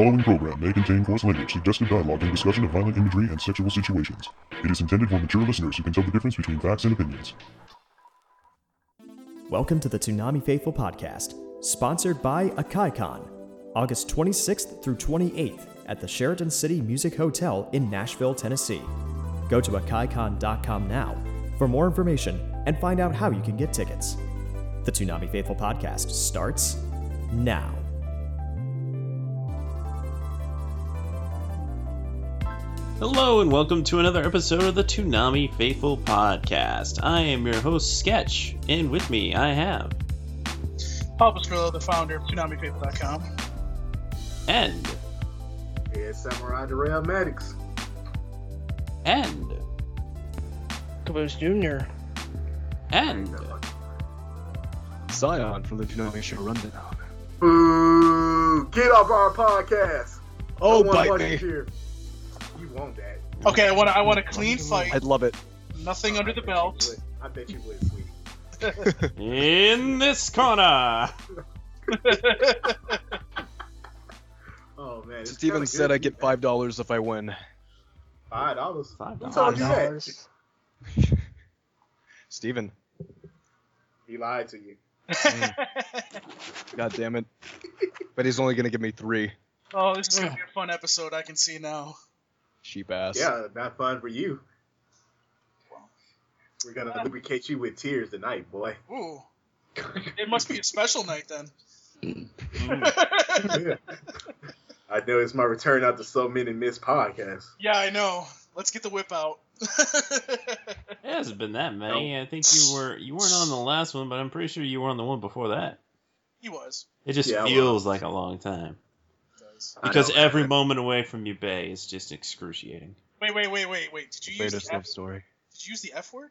following program may contain coarse language, suggestive dialogue, and discussion of violent imagery and sexual situations. It is intended for mature listeners who can tell the difference between facts and opinions. Welcome to the Toonami Faithful Podcast, sponsored by AkaiCon, August 26th through 28th at the Sheraton City Music Hotel in Nashville, Tennessee. Go to akaicon.com now for more information and find out how you can get tickets. The Toonami Faithful Podcast starts now. Hello and welcome to another episode of the Toonami Faithful Podcast. I am your host, Sketch, and with me I have Papa Skrillo, the founder of ToonamiFaithful.com. End Yeah, Samurai Darrell Maddox. And. Caboose Jr. And. Zion from the Toonami Show Rundown. Boo! Get off our podcast. Oh, I wanna bite me. here. You want that? Okay, I want I want a clean fight. I'd love it. Nothing under the belt. I bet you would, sweetie. in this corner. Oh man, it's Steven kinda said I get five dollars if I win. Five dollars. Five Who told? Dollars. Steven, He lied to you. god damn it. But he's only gonna give me three. oh, this is gonna be a fun episode. I can see now. Cheap ass. Yeah, not fun for you. We're gonna lubricate you with tears tonight, boy. Ooh, it must be a special night then. Mm. I know it's my return after so many missed podcasts. yeah, I know. Let's get the whip out. It hasn't been that many. I think you were you weren't on the last one, but I'm pretty sure you were on the one before that. he was. It just Yeah, I feels like a long time Does. I because know. every moment away from you, Bay, is just excruciating. Wait, wait, wait, wait, wait. Did you use Greatest the F- story? Did you use the F word?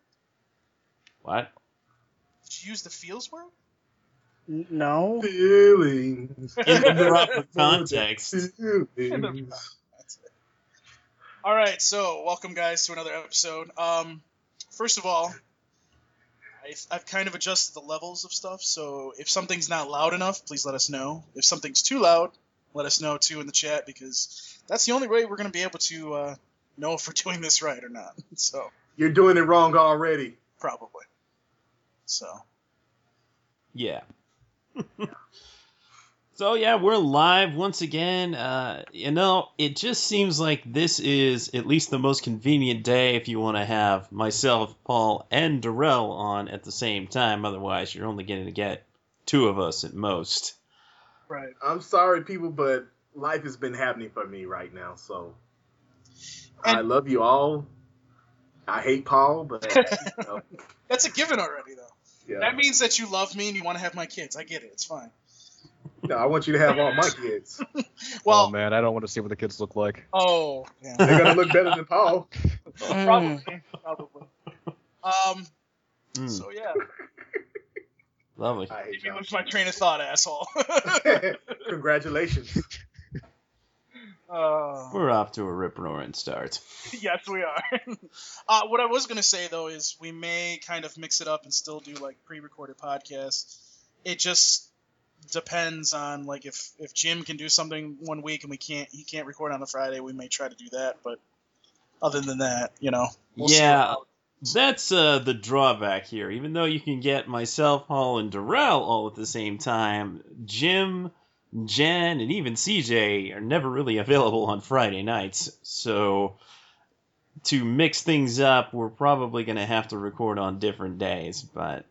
What? Did you use the feels word? N- No. Feelings. In the proper context. Feelings. All right, so welcome guys to another episode. Um, first of all, I've, I've kind of adjusted the levels of stuff. So if something's not loud enough, please let us know. If something's too loud, let us know too in the chat because that's the only way we're going to be able to uh, know if we're doing this right or not. So You're doing it wrong already. probably. So Yeah. so yeah, we're live once again. Uh, you know, it just seems like this is at least the most convenient day if you want to have myself, Paul, and Darrell on at the same time. Otherwise, you're only going to get two of us at most. Right. I'm sorry, people, but life has been happening for me right now. So I love you all. I hate Paul, but you know, That's a given already, though. yeah. That means that you love me and you want to have my kids. I get it. It's fine. No, I want you to have all my kids. oh Well, man, I don't want to see what the kids look like. oh, yeah. They're gonna look better than Paul. probably, probably. Um. Mm, So yeah, lovely. I hate if you lose my train of thought, asshole. Congratulations. uh, We're off to a rip roaring start. yes, we are. uh, what I was gonna say though is we may kind of mix it up and still do like pre-recorded podcasts. It just depends on like if if Jim can do something one week and we can't he can't record on the Friday, we may try to do that. But other than that, you know, we'll see Yeah. How- That's uh, the drawback here. Even though you can get myself, Paul, and Darrell all at the same time, Jim, Jen, and even CJ are never really available on Friday nights. So to mix things up, we're probably going to have to record on different days. But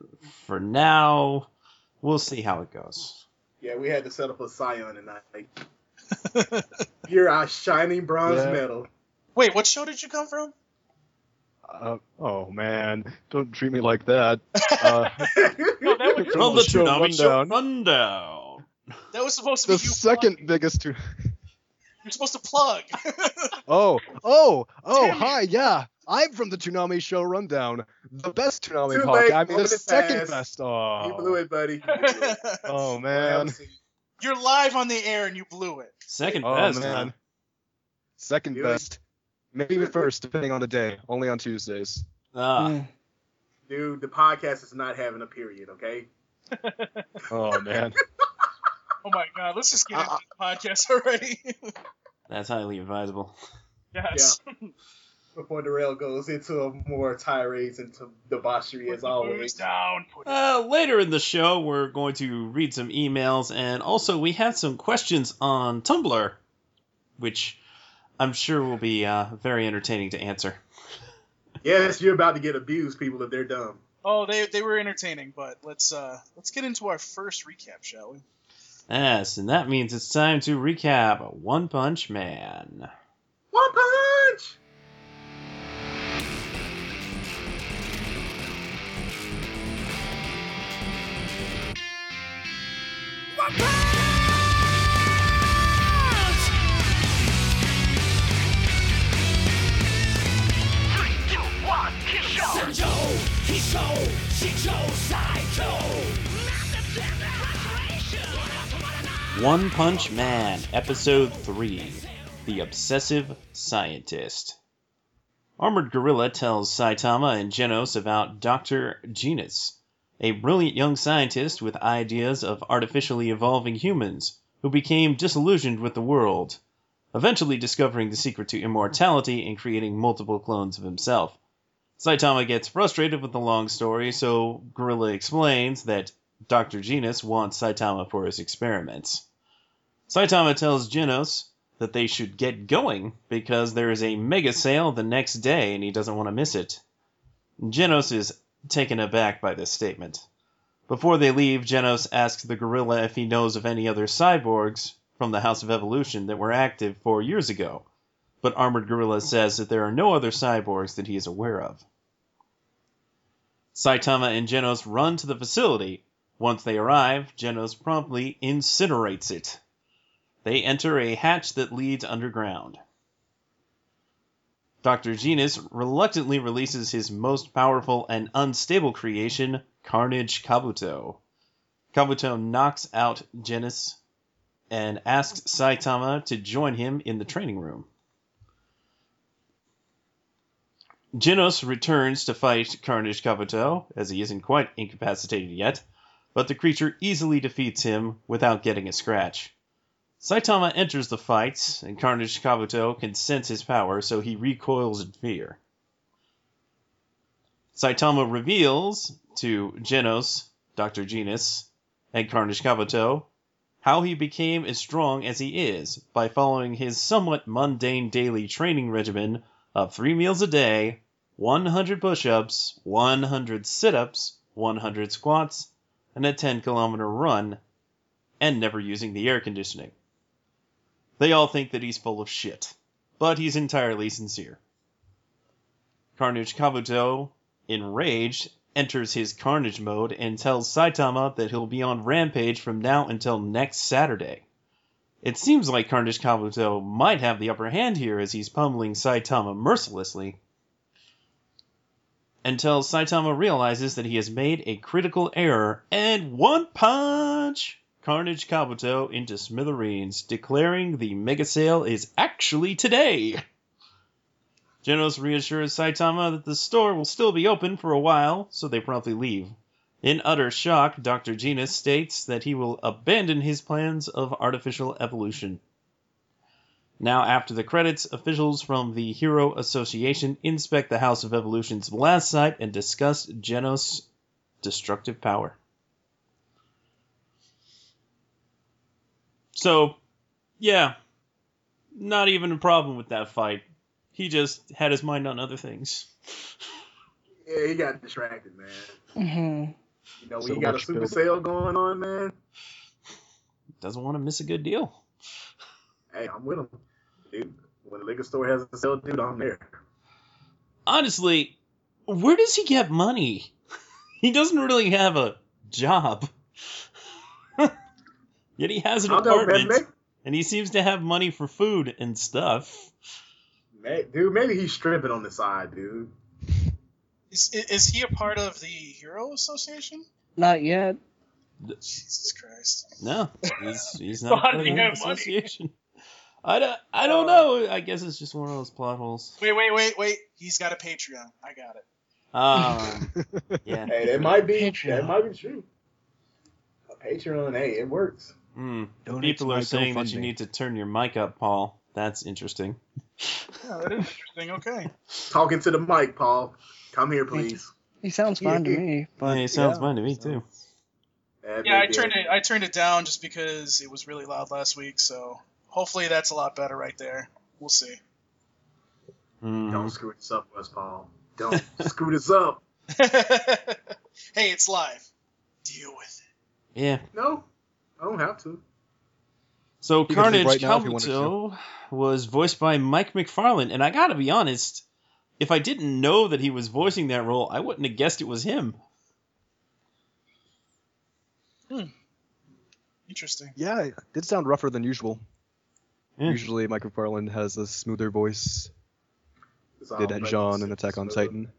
for now, we'll see how it goes. Yeah, we had to settle for Scion tonight. You're our shining bronze Yeah. medal. Wait, what show did you come from? Uh, oh man, don't treat me like that. Uh, No, that was, From From the the show Toonami Show Rundown. Rundown. that was supposed to be the you second plugging. biggest. To- You're supposed to plug. oh, oh, oh, Damn it. hi, yeah. I'm from the Toonami Show Rundown, the best Toonami Too podcast. I mean, the second passed. best. You Oh, blew it, buddy. You blew it. oh man. You're live on the air and you blew it. Second Oh best. man. huh? Second Really? best. Maybe even first, depending on the day. Only on Tuesdays. Ah. Dude, the podcast is not having a period, okay? Oh man. Oh my god, let's just get into the podcast already. That's highly advisable. yes. Before the rail goes into a more tirades into debauchery as Put the booze always. down. Uh, later in the show, we're going to read some emails, and also we had some questions on Tumblr, which I'm sure will be uh, very entertaining to answer. Yes, you're about to get abused, people, if they're dumb. Oh, they they were entertaining, but let's uh let's get into our first recap, shall we? Yes, and that means it's time to recap One Punch Man. One punch! One Punch Man, Episode 3 The Obsessive Scientist. Armored Gorilla tells Saitama and Genos about Dr. Genus, a brilliant young scientist with ideas of artificially evolving humans who became disillusioned with the world, eventually discovering the secret to immortality and creating multiple clones of himself. Saitama gets frustrated with the long story, so Gorilla explains that Dr. Genus wants Saitama for his experiments. Saitama tells Genos that they should get going because there is a mega sale the next day and he doesn't want to miss it. Genos is taken aback by this statement. Before they leave, Genos asks the gorilla if he knows of any other cyborgs from the House of Evolution that were active four years ago, but Armored Gorilla says that there are no other cyborgs that he is aware of. Saitama and Genos run to the facility. Once they arrive, Genos promptly incinerates it. They enter a hatch that leads underground. Dr. Genus reluctantly releases his most powerful and unstable creation, Carnage Kabuto. Kabuto knocks out Genus and asks Saitama to join him in the training room. Genos returns to fight Carnage Kabuto, as he isn't quite incapacitated yet, but the creature easily defeats him without getting a scratch. Saitama enters the fight, and Carnage Kabuto can sense his power, so he recoils in fear. Saitama reveals to Genos, Dr. Genus, and Carnage Kabuto how he became as strong as he is by following his somewhat mundane daily training regimen of three meals a day, 100 push ups, 100 sit ups, 100 squats, and a 10 kilometer run, and never using the air conditioning. They all think that he's full of shit, but he's entirely sincere. Carnage Kabuto, enraged, enters his carnage mode and tells Saitama that he'll be on Rampage from now until next Saturday. It seems like Carnage Kabuto might have the upper hand here as he's pummeling Saitama mercilessly. Until Saitama realizes that he has made a critical error and one punch Carnage Kabuto into smithereens, declaring the mega sale is actually today. Genos reassures Saitama that the store will still be open for a while, so they promptly leave. In utter shock, Dr. Genus states that he will abandon his plans of artificial evolution. Now, after the credits, officials from the Hero Association inspect the House of Evolution's blast site and discuss Genos' destructive power. So, yeah, not even a problem with that fight. He just had his mind on other things. Yeah, he got distracted, man. hmm You know, when So you got a super build. sale going on, man. Doesn't want to miss a good deal. Hey, I'm with him, dude. When the liquor store has a sale, dude, I'm there. Honestly, where does he get money? He doesn't really have a job. Yet he has an I don't know, apartment, and he seems to have money for food and stuff. dude, maybe he's stripping on the side, dude. Is, is he a part of the Hero Association? Not yet. Jesus Christ. No, he's he's not part of the have money? association. I don't, I don't Uh, know. I guess it's just one of those plot holes. Wait, wait, wait, wait. He's got a Patreon. I got it. Um, yeah. Hey, that might be Patreon. that might be true. A Patreon, hey, it works. Hmm. People are saying that you GoFundMe. need to turn your mic up, Paul. That's interesting. Yeah, that is interesting. Okay. Talking to the mic, Paul. Come here, please. He sounds fine to me, but yeah, it sounds yeah. fine to me too. That Yeah, I may be turned it. I turned it down just because it was really loud last week. So hopefully that's a lot better right there. We'll see. Mhm. Don't screw this up, West Paul. Don't screw this up. hey, it's live. Deal with it. Yeah. No, I don't have to. So He Carnage right now if he wanted to. Kabuto was voiced by Mike McFarland, and I gotta be honest, if I didn't know that he was voicing that role, I wouldn't have guessed it was him. Hmm. Interesting. Yeah, it did sound rougher than usual. Yeah. Usually, Mike McFarland has a smoother voice. Did that about John the in Attack on. Titan?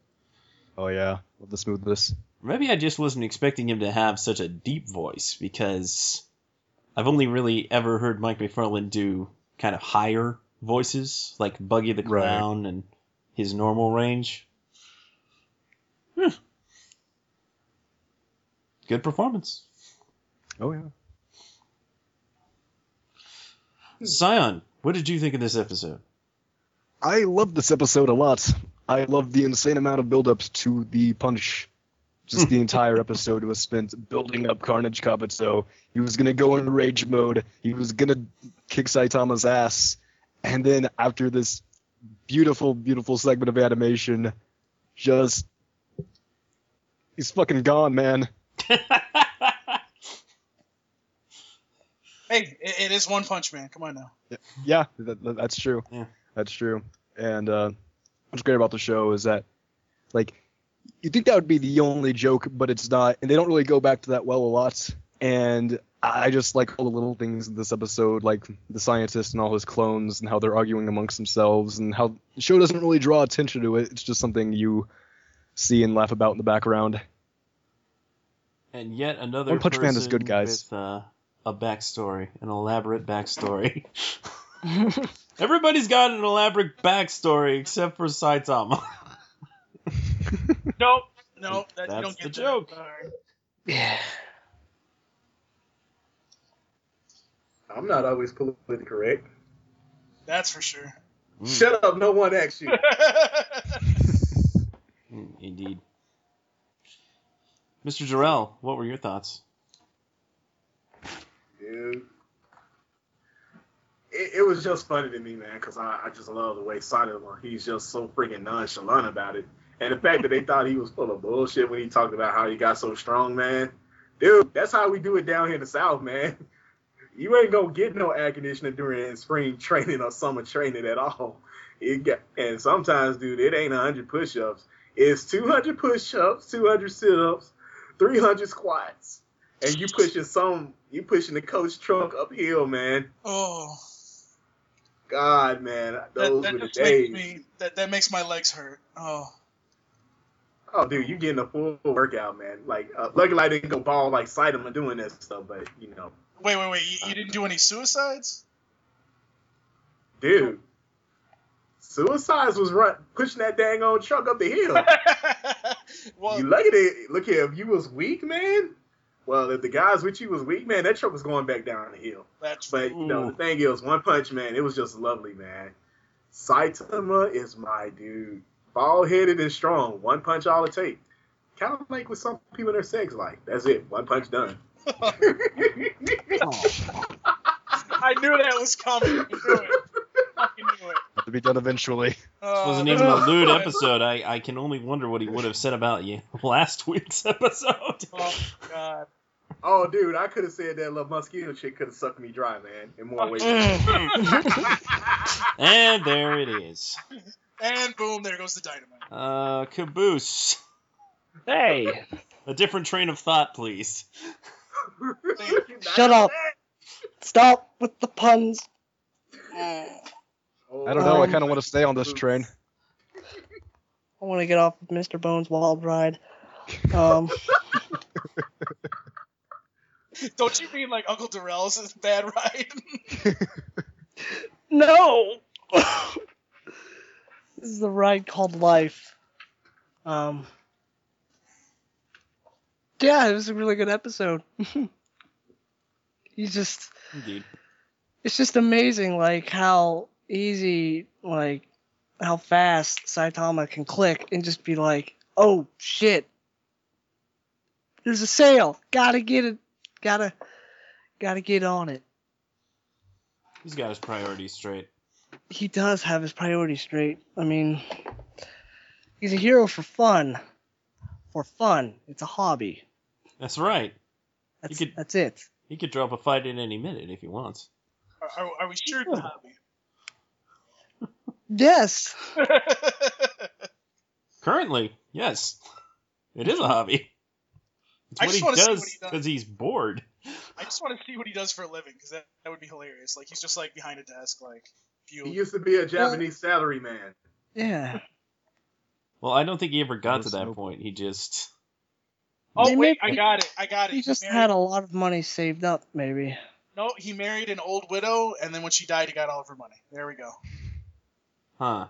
Oh yeah, love the smoothness. Maybe I just wasn't expecting him to have such a deep voice because I've only really ever heard Mike McFarland do kind of higher voices, like Buggy the Right. Clown and his normal range. Hmm. Good performance. Oh yeah. Zion, what did you think of this episode? I love this episode a lot. I love the insane amount of buildups to the punch. Just the entire episode was spent building up Carnage Kabuto. He was gonna go into rage mode. He was gonna kick Saitama's ass, and then after this beautiful, beautiful segment of animation, just he's fucking gone, man. Hey, it, it is One Punch Man. Come on now. Yeah, that, that- that's true. Yeah. That's true. And uh, what's great about the show is that, like, you think that would be the only joke, but it's not, and they don't really go back to that well a lot. And I just like all the little things in this episode, like the scientist and all his clones, and how they're arguing amongst themselves, and how the show doesn't really draw attention to it. It's just something you see and laugh about in the background. And yet another One Punch Man is good, guys. With uh, a backstory, an elaborate backstory. Everybody's got an elaborate backstory except for Saitama. Nope. Nope. That, you don't get that. joke. Sorry. Yeah. I'm not always politically correct. That's for sure. Mm, Shut up, no one asked you. mm, Indeed. Mr. Jarrell, what were your thoughts? Dude. It, it was just funny to me, man, because I, I just love the way Sonic, he's just so freaking nonchalant about it. And the fact that they thought he was full of bullshit when he talked about how he got so strong, man. Dude, that's how we do it down here in the South, man. You ain't gonna get no air conditioning during spring training or summer training at all. It got, and sometimes, dude, it ain't 100 push ups. It's 200 push ups, 200 sit ups, 300 squats. And you pushing some, you pushing the coach truck uphill, man. oh, God, man, that, those that were the days. me. That, that makes my legs hurt. Oh. Oh, dude, you getting a full workout, man. Like, uh, luckily I didn't go ball like Saitama doing this stuff, but you know, Wait, wait, wait. You, you didn't do any suicides? dude, Suicides was run pushing that dang old truck up the hill. well, you look at it. Look here, if you was weak, man. Well, if the guys with you was weak, man, that truck was going back down the hill. that's But you know, the thing is, One Punch Man, it was just lovely, man. Saitama is my dude. Bald headed and strong. One punch all it take. Kind of like with some people in their sex life. That's it. One punch done. I knew that was coming. I knew it. I knew it. Have to be done eventually. This wasn't even a lewd episode. I, I can only wonder what he would have said about you last week's episode. Oh god. oh, dude, I could have said that little mosquito chick could have sucked me dry, man. In more ways. And there it is. And boom, there goes the dynamite. Uh, caboose. Hey, A different train of thought, please. Shut up. stop with the puns. I Oh, I don't know. I Um, kind of want to stay on this train. I want to get off of Mr. Bones' wild ride. Um, Don't you mean like Uncle Darrell's bad ride? no. this is the ride called life. Um. Yeah, it was a really good episode. He's just Indeed. it's just amazing like how easy like how fast Saitama can click and just be like, "Oh shit. There's a sale. Got to get it. Got to got to get on it." He's got his priorities straight. He does have his priorities straight. I mean, he's a hero for fun. For fun. It's a hobby. That's right. That's could- that's it. He could drop a fight in any minute if he wants. Are, are, are we sure it's a hobby? Yes. Currently, yes. It is a hobby. It's I what just he wanna see what does he does. because he's bored. I just want to see what he does for a living because that, that would be hilarious. Like he's just like behind a desk, like He used to be a Japanese salary man. Yeah. Well, I don't think he ever got to that smoke. point. He just Oh They wait, I got it. I got it. He just married, had a lot of money saved up, maybe. no. He married an old widow, and then when she died, he got all of her money. There we go. huh.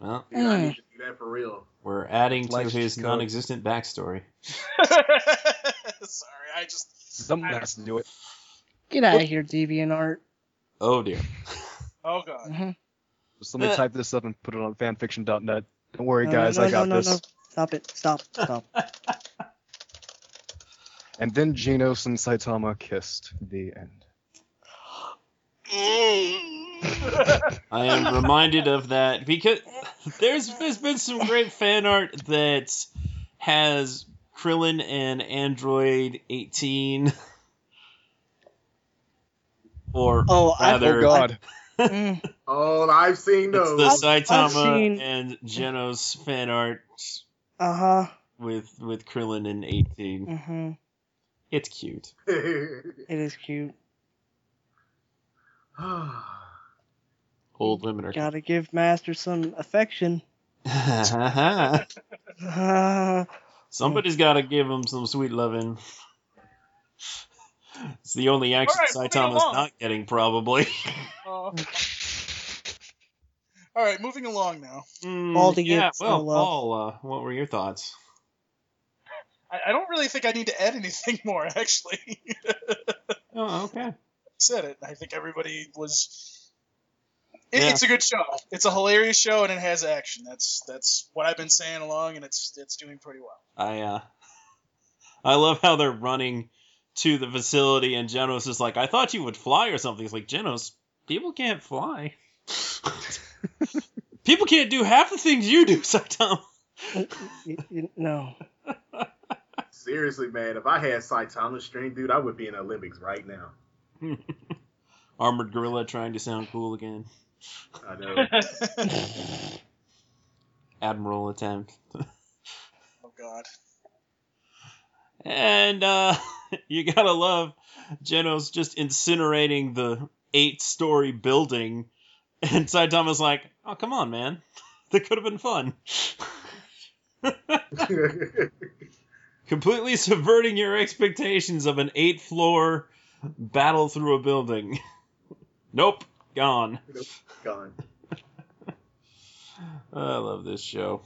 Well, Dude, I Mm. need to do that for real. we're adding to his code. non-existent backstory. Sorry, I just. Someone has to do it. Get out of here, DeviantArt. Oh dear. Oh god. Mhm. Just let me Uh. type this up and put it on fanfiction.net. Don't worry, No, guys, no, I no, got no, this. no. Stop it. Stop. Stop. And then Genos and Saitama kissed. The end. I am reminded of that because there's there's been some great fan art that has Krillin and Android 18 or Oh, I rather Oh God. Mm, Oh, I've seen it's those. the I've- I've Saitama seen- and Genos fan art uh huh. with with Krillin and 18. hmm It's cute. It is cute. Old women are Gotta give Master some affection. Somebody's got to give him some sweet loving. It's the only action All right, moving Saitama's not getting, probably. Uh, all right, moving along now. Paul to yeah, well, some. Paul, uh, what were your thoughts? I, I don't really think I need to add anything more. Actually, Oh, okay. said it. I think everybody was. It, Yeah. It's a good show. It's a hilarious show, and it has action. That's that's what I've been saying along, and it's it's doing pretty well. I uh, I love how they're running to the facility, and Genos is like, "I thought you would fly or something." It's like Genos, people can't fly. people can't do half the things you do, Saitama. Y- y- no. Seriously, man, if I had Saitama's strength, dude, I would be in the Olympics right now. Armored gorilla trying to sound cool again. I know. Admiral attempt. Oh God. And uh, you gotta love Genos just incinerating the eight-story building, and Saitama's like, "Oh, come on, man, that could have been fun." Completely subverting your expectations of an eight-floor battle through a building. nope, gone. Gone. I love this show.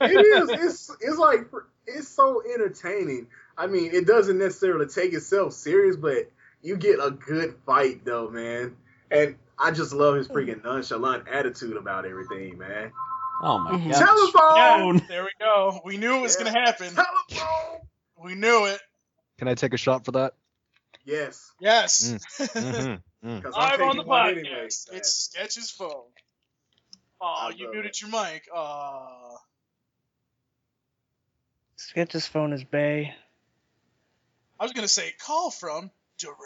It is. It's it's like it's so entertaining. I mean, it doesn't necessarily take itself serious, but you get a good fight though, man. And I just love his freaking nonchalant attitude about everything, man. Oh my Mhm. god. Telephone. There we go. We knew it was Yeah. gonna happen. Telephone. We knew it. Can I take a shot for that? Yes. Yes. Mm-hmm. Because Live on the one podcast. anyway, man. it's Sketch's phone. I Oh, you muted it. your mic. Uh, Sketch's phone is Bay. I was gonna say call from Darrell.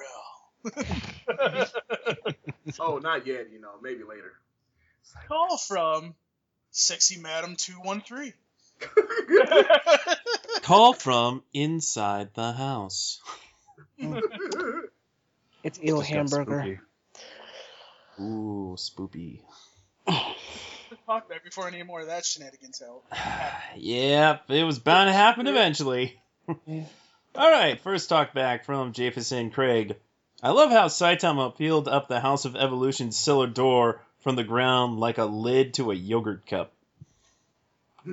Oh, not yet. You know, maybe later. call from Sexy Madam Two One Three. Call from inside the house. It's Eel Just Hamburger. spooky. Ooh, spoopy. Talk back before any more of that shenanigans out. Yep, it was bound to happen eventually. Yeah. All right, first talk back from Jefferson Craig. I love how Saitama peeled up the House of Evolution's cellar door from the ground like a lid to a yogurt cup.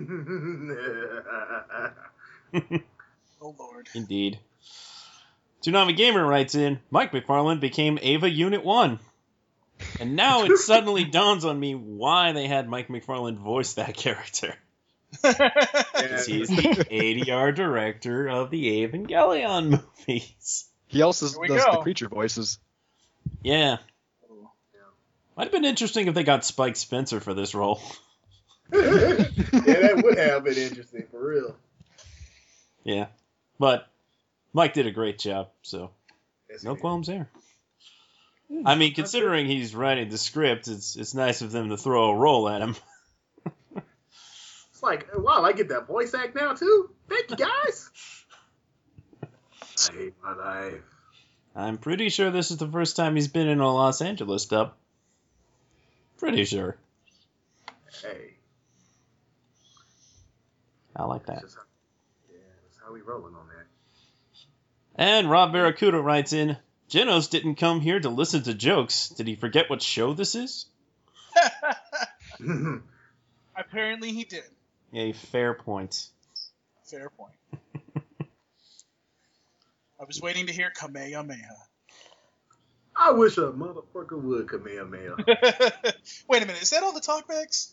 Oh Lord. Indeed. Toonami Gamer writes in Mike McFarland became Eva Unit 1. And now it suddenly dawns on me why they had Mike McFarland voice that character. Because he's the ADR director of the Evangelion movies. He also Here we does the creature voices. Yeah. Might have been interesting if they got Spike Spencer for this role. yeah, that would have been interesting for real. Yeah. But Mike did a great job, so Yes, no he qualms there. I mean, considering he's writing the script, it's it's nice of them to throw a role at him. It's like, wow, I get that voice act now too. Thank you guys. I hate my life. I'm pretty sure this is the first time he's been in a Los Angeles dub. Pretty sure. Hey, I like that. just how, yeah, that's how we rolling on that. And Rob Barracuda writes in, Genos didn't come here to listen to jokes. Did he forget what show this is? Apparently he did. A fair point. Fair point. I was waiting to hear Kamehameha. I wish a motherfucker would Kamehameha. Wait a minute, is that all the talkbacks?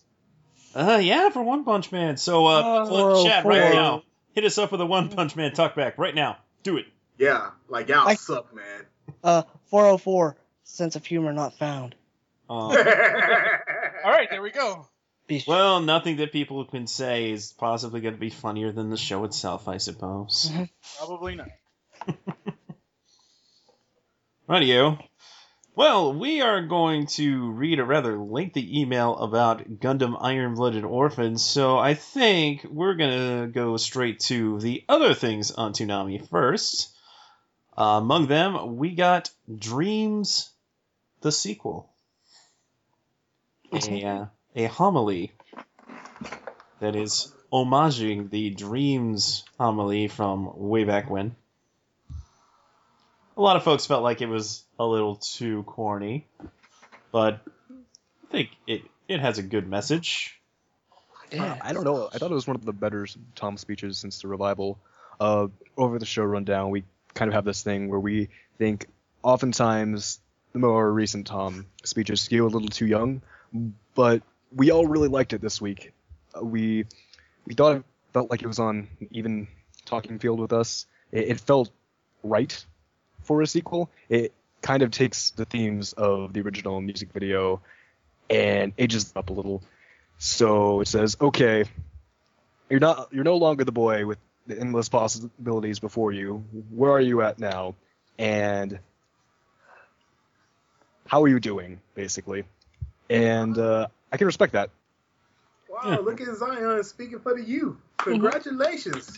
Uh, yeah, for One Punch Man. So, uh, Oh, Flip chat right 404. now. Hit us up with a One Punch Man talkback right now. Do it. Yeah, like y'all I- suck, man. Uh, 404. Sense of humor not found. Uh, All right, there we go. Well, nothing that people can say is possibly going to be funnier than the show itself, I suppose. Probably not. Radio. Well, we are going to read a rather lengthy email about Gundam Iron Blooded Orphans, so I think we're going to go straight to the other things on Toonami first. Uh, among them, we got Dreams, the sequel. A, uh, a homily that is homaging the Dreams homily from way back when. A lot of folks felt like it was a little too corny, but I think it, it has a good message. yeah. I don't know. I thought it was one of the better Tom speeches since the revival. Uh, over the show rundown, we kind of have this thing where we think oftentimes the more recent Tom speeches skew a little too young, but we all really liked it this week. Uh, we we thought it felt like it was on even talking field with us. It, it felt right for a sequel. It kind of takes the themes of the original music video and ages them up a little. So it says, okay, you're not you're no longer the boy with the endless possibilities before you. Where are you at now? And how are you doing, basically? And uh, I can respect that. wow, look at Zion speaking for the youth. Congratulations.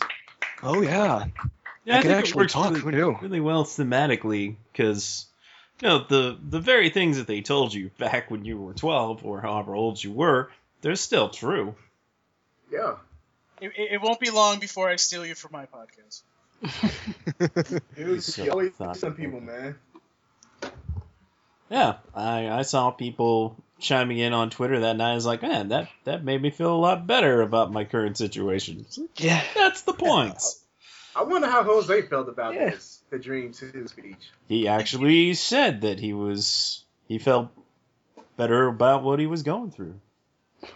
Oh yeah, Yeah, I can think it actually works talk. Really, Who knew? really well thematically because you know the the very things that they told you back when you were 12 or however old you were, they're still true. Yeah. It, it it won't be long before I steal you for my podcast. It was So you always thoughtful. some people, man. Yeah, I I saw people chiming in on Twitter that night. I was like, man, that that made me feel a lot better about my current situation. yeah. That's the point. I wonder how Jose felt about Yeah. this, the Dream 2 speech. He actually said that he was he felt better about what he was going through.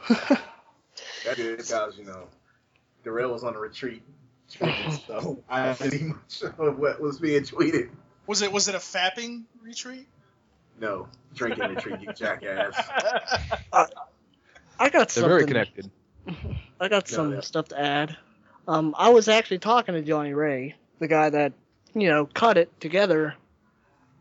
That is because, you know, Darrell was on a retreat. so I didn't even much of what was being tweeted. Was it was it a fapping retreat? No, drinking retreat, you jackass. I got They're something. very connected. I got No, some yeah. stuff to add. Um, I was actually talking to Johnny Ray, the guy that, you know, cut it together.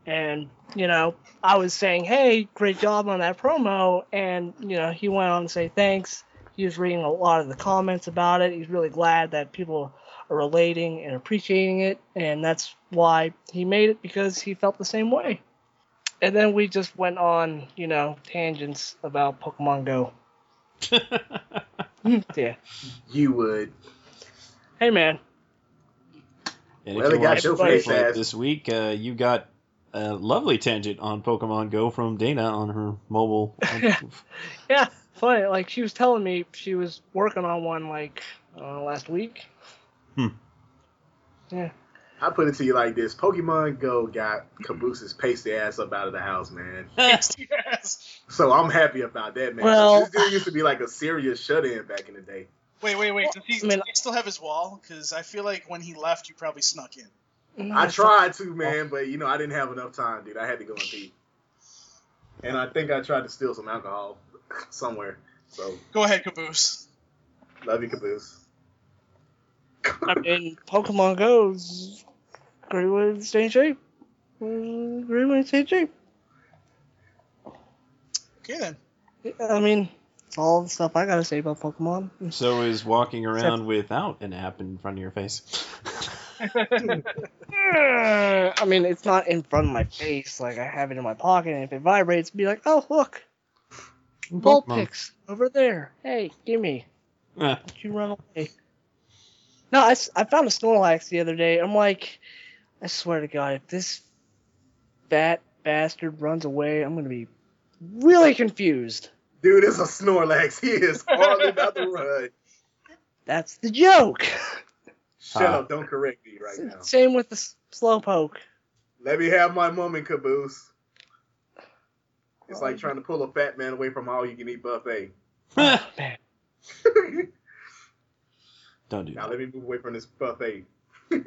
And, you know, I was saying, hey, great job on that promo. And, you know, he went on to say thanks. He was reading a lot of the comments about it. He's really glad that people are relating and appreciating it. And that's why he made it because he felt the same way. And then we just went on, you know, tangents about Pokemon Go. yeah. You would. Hey, man. And Well, if you got watched your Play face Fight ass. this week, uh, you got a lovely tangent on Pokemon Go from Dana on her mobile. Yeah, funny. Like she was telling me she was working on one like uh, last week. Hmm. Yeah. I put it to you like this: Pokemon Go got Caboose's pasty ass up out of the house, man. yes. So I'm happy about that, man. Well- this dude used to be like a serious shut-in back in the day. Wait, wait, wait. Does he, I mean- does he still have his wall? Because I feel like when he left, you probably snuck in. I mm-hmm. tried to, man, but you know I didn't have enough time, dude. I had to go and pee, and I think I tried to steal some alcohol somewhere. So Go ahead, Caboose. love you, Caboose. I mean, Pokemon Go's great way to stay in shape. Great way to stay in shape. Okay then. I mean, it's all the stuff I gotta say about Pokemon. So is walking around without an app in front of your face. I mean, it's not in front of my face. Like I have it in my pocket, and if it vibrates, be like, "Oh, look, Vulpix over there. Hey, gimme." Eh, Don't you run away. No, I, I found a Snorlax the other day. I'm like, I swear to God, if this fat bastard runs away, I'm gonna be really confused. Dude is a Snorlax. He is hardly about to run. That's the joke. Shut Ah. up! Don't correct me right now. Same with the Slowpoke. Let me have my moment, Caboose. It's like trying to pull a fat man away from all you can eat buffet. Oh, man. Don't do now that. Now let me move away from this buffet. You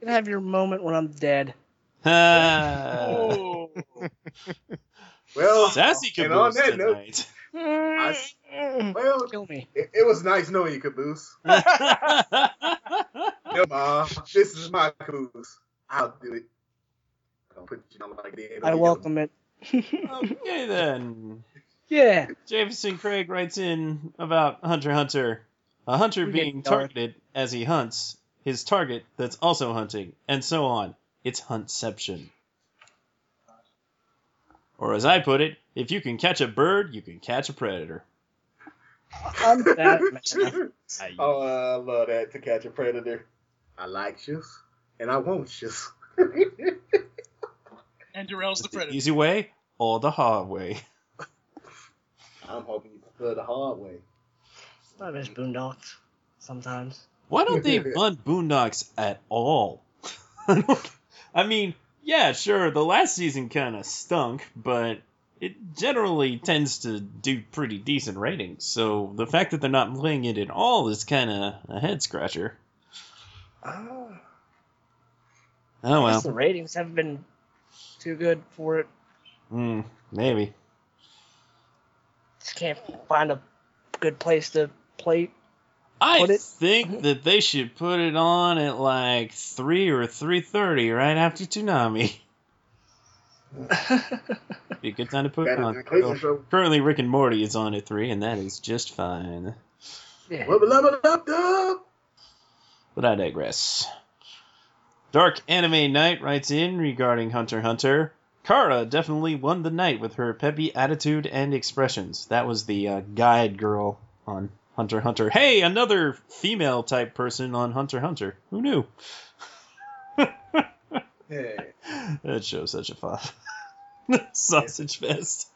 can have your moment when I'm dead. Ah, Oh. well, Sassy and on caboose that note, tonight. well, Kill me. it, it was nice knowing you, Caboose. Yeah, Ma, this is my Caboose. I'll do it. I'll put you on like that. I welcome it. okay then. yeah. Jameson Craig writes in about Hunter Hunter. A hunter We're being targeted as he hunts, his target that's also hunting, and so on. It's huntception. Or as I put it, if you can catch a bird, you can catch a predator. I'm Batman. oh, I love that to catch a predator. I like you, and I want you. and Darrell's the The predator. easy way or the hard way. I'm hoping you prefer the hard way. I miss Boondocks sometimes. Why don't they run Boondocks at all? I mean, yeah, sure, the last season kind of stunk, but it generally tends to do pretty decent ratings. So the fact that they're not playing it at all is kind of a head scratcher. Oh, Oh I well, guess the ratings haven't been too good for it. mm, maybe. Just can't find a good place to play. I think that they should put it on at like three or three thirty right after Toonami. Be a good time to put it on. than Clayton. Currently, Rick and Morty is on at three, and that is just fine. yeah. Wubba lubba dub dub. But I digress. Dark Anime Knight writes in regarding Hunter x Hunter. Kara definitely won the night with her peppy attitude and expressions. That was the uh, guide girl on Hunter x Hunter. Hey, another female type person on Hunter x Hunter. Who knew? Yeah. That show's such a fun. Sausage fest.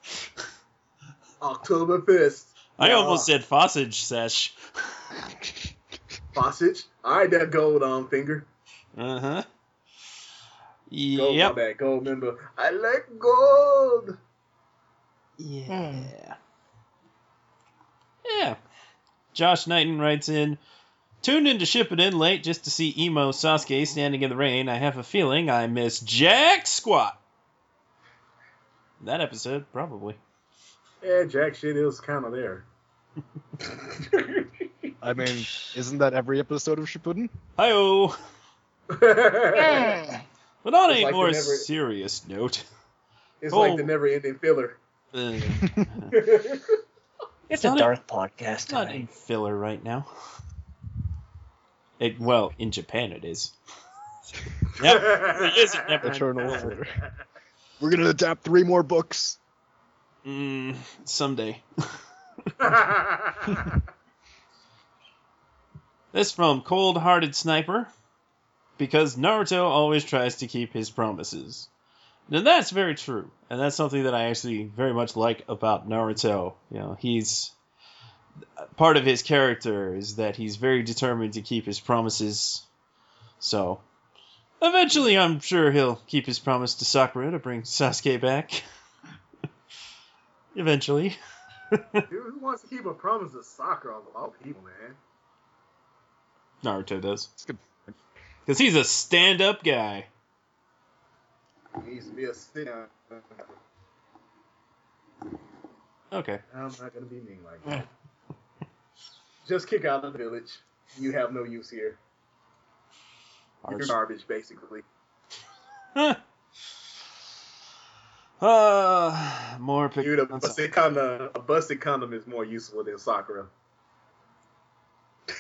Oktoberfest. I Yeah. almost said sausage sesh. Sausage. All right, that gold on finger. Uh huh. Gold, Yep. my bad. Gold member. I like gold. Yeah. Yeah. Josh Knighton writes in Tuned in to Shippuden late just to see emo Sasuke standing in the rain. I have a feeling I missed Jack Squat. That episode, probably. Yeah, Jack shit is kind of there. I mean, isn't that every episode of Shippuden? Hi-oh! But on It's a like more never- serious note. It's Oh. like the never-ending filler. Uh, It's not a a- dark podcast it's not in tonight. filler right now. It well, in Japan it is. Yep, it is a never Eternal Order. We're gonna adapt three more books. Mm, someday. This from Cold Hearted Sniper. Because Naruto always tries to keep his promises. Now that's very true. And that's something that I actually very much like about Naruto. You know, he's part of his character is that he's very determined to keep his promises. So Eventually, I'm sure he'll keep his promise to Sakura to bring Sasuke back. Eventually. Dude, who wants to keep a promise to Sakura? of all people, man? Naruto does. It's. Because he's a stand up guy. He needs to be a sit down. Okay. I'm not gonna be mean like that. Just kick out of the village. You have no use here. You're Arch. garbage, basically. uh, more pick. Dude, a busted condom, a busted condom is more useful than Sakura.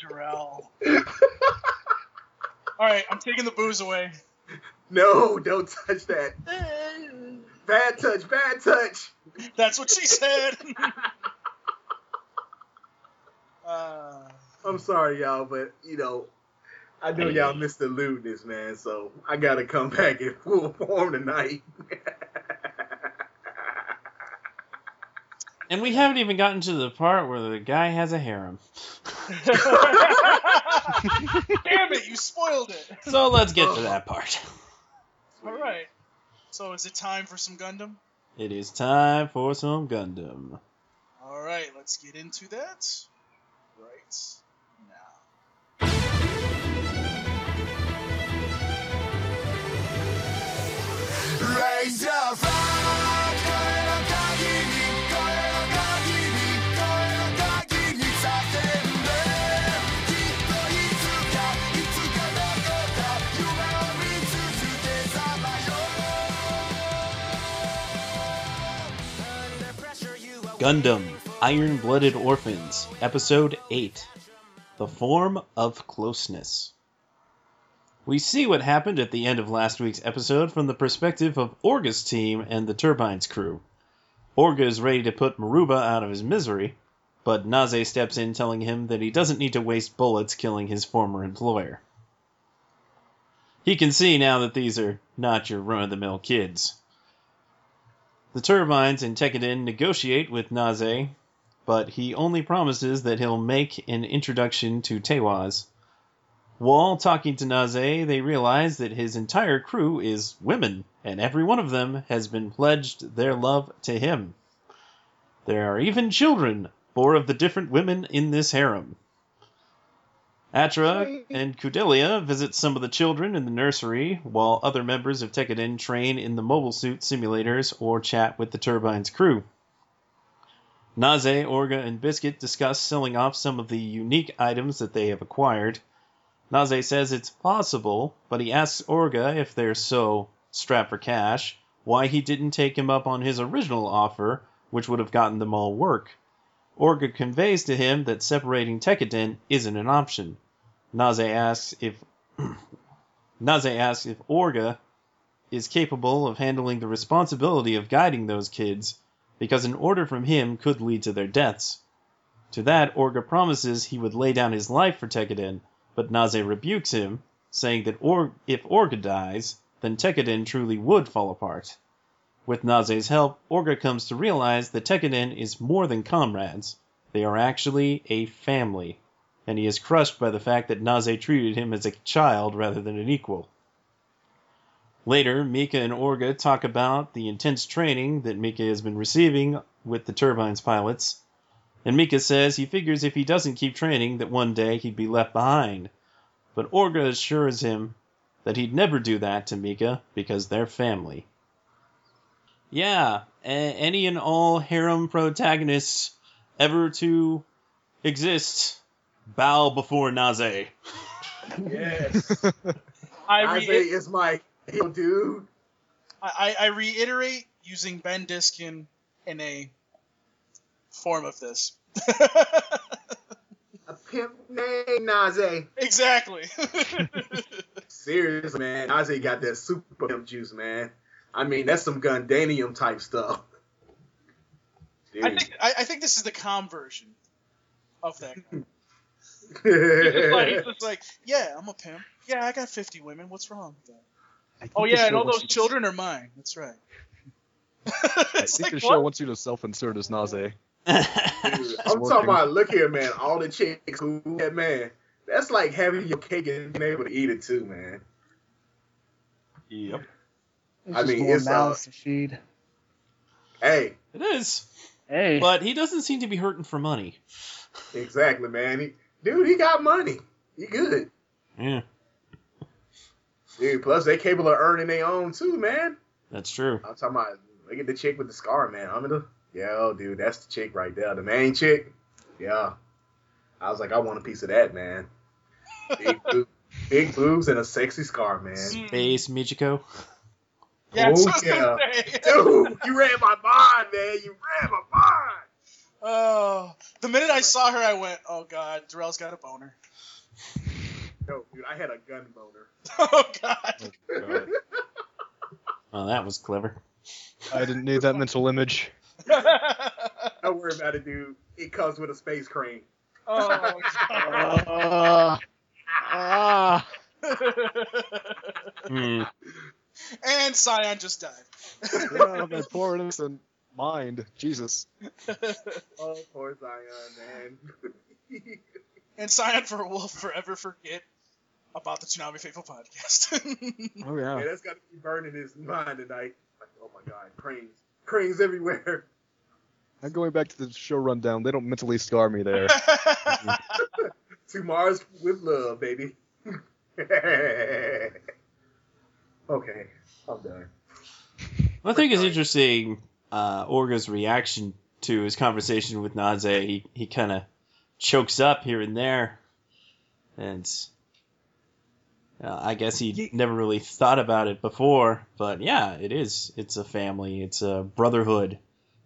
Darrell. All right, I'm taking the booze away. No, don't touch that. Bad touch, bad touch. That's what she said. uh, I'm sorry, y'all, but you know, I know y'all missed the lewdness, man. So I gotta come back in full form tonight. And we haven't even gotten to the part where the guy has a harem. Damn it, you spoiled it. So let's get to that part. All right. So is it time for some Gundam? It is time for some Gundam. All right, let's get into that right Gundam Iron Blooded Orphans, Episode 8 The Form of Closeness. We see what happened at the end of last week's episode from the perspective of Orga's team and the Turbines crew. Orga is ready to put Maruba out of his misery, but Naze steps in telling him that he doesn't need to waste bullets killing his former employer. He can see now that these are not your run of the mill kids. The Turbines and Tekkadan negotiate with Naze, but he only promises that he'll make an introduction to Teiwaz. While talking to Naze, they realize that his entire crew is women, and every one of them has been pledged their love to him. There are even children, four of the different women in this harem. Atra and Kudelia visit some of the children in the nursery, while other members of Tekkadan train in the mobile suit simulators or chat with the Turbine's crew. Naze, Orga, and Biscuit discuss selling off some of the unique items that they have acquired. Naze says it's possible, but he asks Orga if they're so strapped for cash, why he didn't take him up on his original offer, which would have gotten them all work. Orga conveys to him that separating Tekkadan isn't an option. Naze asks if Naze asks if Orga is capable of handling the responsibility of guiding those kids, because an order from him could lead to their deaths. To that, Orga promises he would lay down his life for Tekkadan, but Naze rebukes him, saying that or- if Orga dies, then Tekkadan truly would fall apart. With Naze's help, Orga comes to realize that Tekkadan is more than comrades. They are actually a family, and he is crushed by the fact that Naze treated him as a child rather than an equal. Later, Mika and Orga talk about the intense training that Mika has been receiving with the Turbine's pilots, and Mika says he figures if he doesn't keep training that one day he'd be left behind. But Orga assures him that he'd never do that to Mika because they're family. Yeah, a- any and all harem protagonists ever to exist bow before Naze. Yes. I, Isaiah re- is my hero, dude. I, I reiterate using Ben Diskin in a form of this. A pimp named Naze. exactly. Seriously, man. Naze got that super pimp juice, man. I mean, that's some Gundanium type stuff. Dude. I think I, I think this is the calm version of that. He's just, like, he's just like, yeah, I'm a pimp. Yeah, I got 50 women. What's wrong with that? Oh yeah, and all those you to- children are mine. That's right. I think like, the show what? wants you to self-insert as Naze. I'm working. talking about, look here, man. All the chicks who that man, That's like having your cake and being able to eat it too, man. Yep. It's I mean, more it's, uh, mouths to feed. Hey, It is. Hey, But he doesn't seem to be hurting for money. exactly, man. He, dude, he got money. He good. Yeah, Dude, plus they capable of earning their own too, man. that's true. I'm talking about look at the chick with the scar, man. I'm gonna yeah, oh, dude, that's the chick right there. The main chick. Yeah. I was like, I want a piece of that, man. Big, boob, big boobs and a sexy scar, man. Mm. Space Michiko. Oh, yeah, Oh, what I was gonna say. Dude, you read my mind, man. You read my mind. Oh, the minute I saw her, I went, "Oh God, Darrell's got a boner." No, dude, I had a gun boner. Oh God. Oh, that was clever. I didn't need that mental image. Don't worry about it, dude. It comes with a space crane. oh. Ah, ah. Hmm. and Scion just died. Yeah, my poor innocent mind. Jesus. Oh, poor Scion, man. and Scion for will forever forget about the Toonami Faithful podcast. Oh yeah, yeah. that's got to be burning his mind tonight. Like, oh my God, cranes, cranes everywhere. I'm going back to the show rundown. They don't mentally scar me there. to Mars with love, baby. okay, I'm done. I think it's interesting. Uh, Orga's reaction to his conversation with Naze. He he kind of chokes up here and there, and uh, I guess he never really thought about it before. But yeah, it is. It's a family. It's a brotherhood.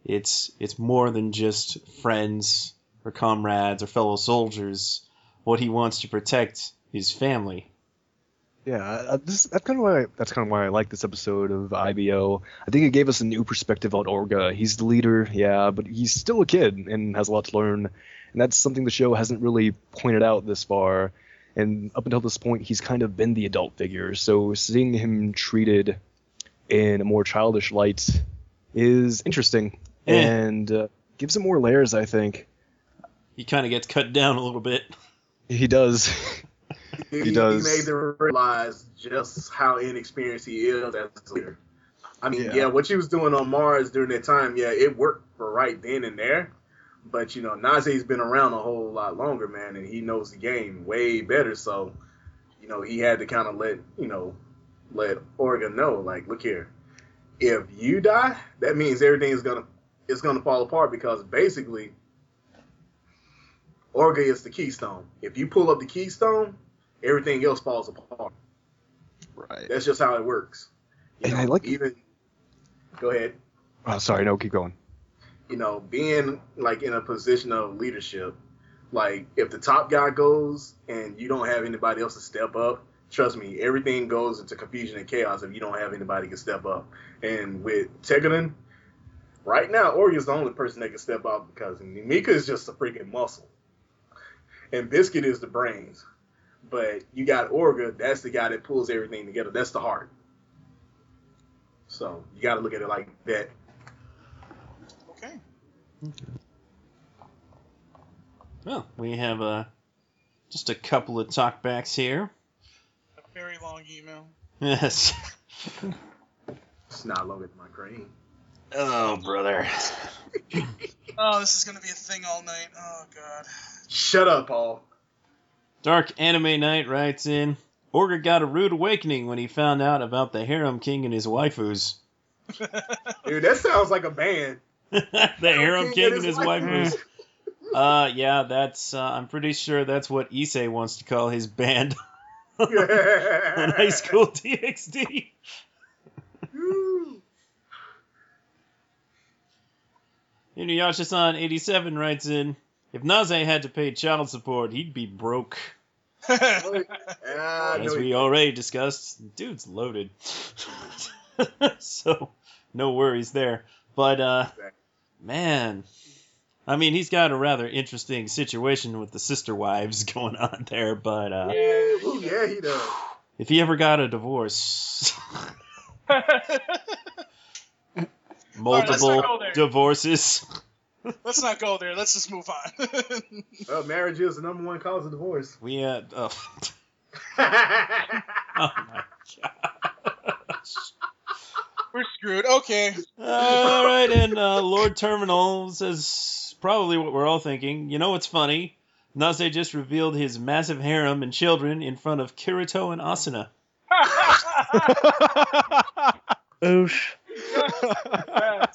It's it's more than just friends or comrades or fellow soldiers. What he wants to protect is family. Yeah, uh, this, that's kind of why that's kind of why I like this episode of IBO. I think it gave us a new perspective on Orga. He's the leader, yeah, but he's still a kid and has a lot to learn, and that's something the show hasn't really pointed out this far. And up until this point, he's kind of been the adult figure. So seeing him treated in a more childish light is interesting Yeah. and uh, gives him more layers. I think He kind of gets cut down a little bit. he does. He, does. He made them realize just how inexperienced he is as a leader. I mean, Yeah. yeah. what he was doing on Mars during that time, yeah, it worked for right then and there. But you know, Naze's been around a whole lot longer, man, and he knows the game way better. So, you know, he had to kind of let you know, let Orga know, like, look here, if you die, that means everything is gonna it's gonna fall apart because basically, Orga is the keystone. If you pull up the keystone, everything else falls apart. right. That's just how it works. You And know, I like- even. Go ahead. Oh, sorry. No, keep going. You know, being like in a position of leadership, like if the top guy goes and you don't have anybody else to step up, trust me, everything goes into confusion and chaos if you don't have anybody to step up. And with Tekkadan, right now, Ori is the only person that can step up because Mika is just a freaking muscle, and Biscuit is the brains. But you got Orga, that's the guy that pulls everything together. That's the heart. So you got to look at it like that. okay. okay. Well, we have uh, just a couple of talkbacks here. A very long email. Yes. It's not longer than my brain. Oh, brother. Oh, this is gonna be a thing all night. Oh God. Shut up, Paul. Dark Anime Knight writes in Orga got a rude awakening when he found out about the Harem King and his waifus. Dude, that sounds like a band. the Harem King and his waifus. Uh, yeah, that's. Uh, I'm pretty sure that's what Issei wants to call his band on High School DxD. Inuyasha-san 87 writes in, if Naze had to pay child support, he'd be broke. Ah, As no, we already discussed, dude's loaded. so, no worries there. But, uh, man, I mean, he's got a rather interesting situation with the sister wives going on there, but, uh, Ooh, yeah, he does. if he ever got a divorce, multiple go there. divorces. let's not go there. Let's just move on. Well, marriage is the number one cause of divorce. We uh oh, oh my gosh. We're screwed. Okay. All right, and uh, Lord Terminal says probably what we're all thinking. You know what's funny? Naze just revealed his massive harem and children in front of Kirito and Asuna. Oosh.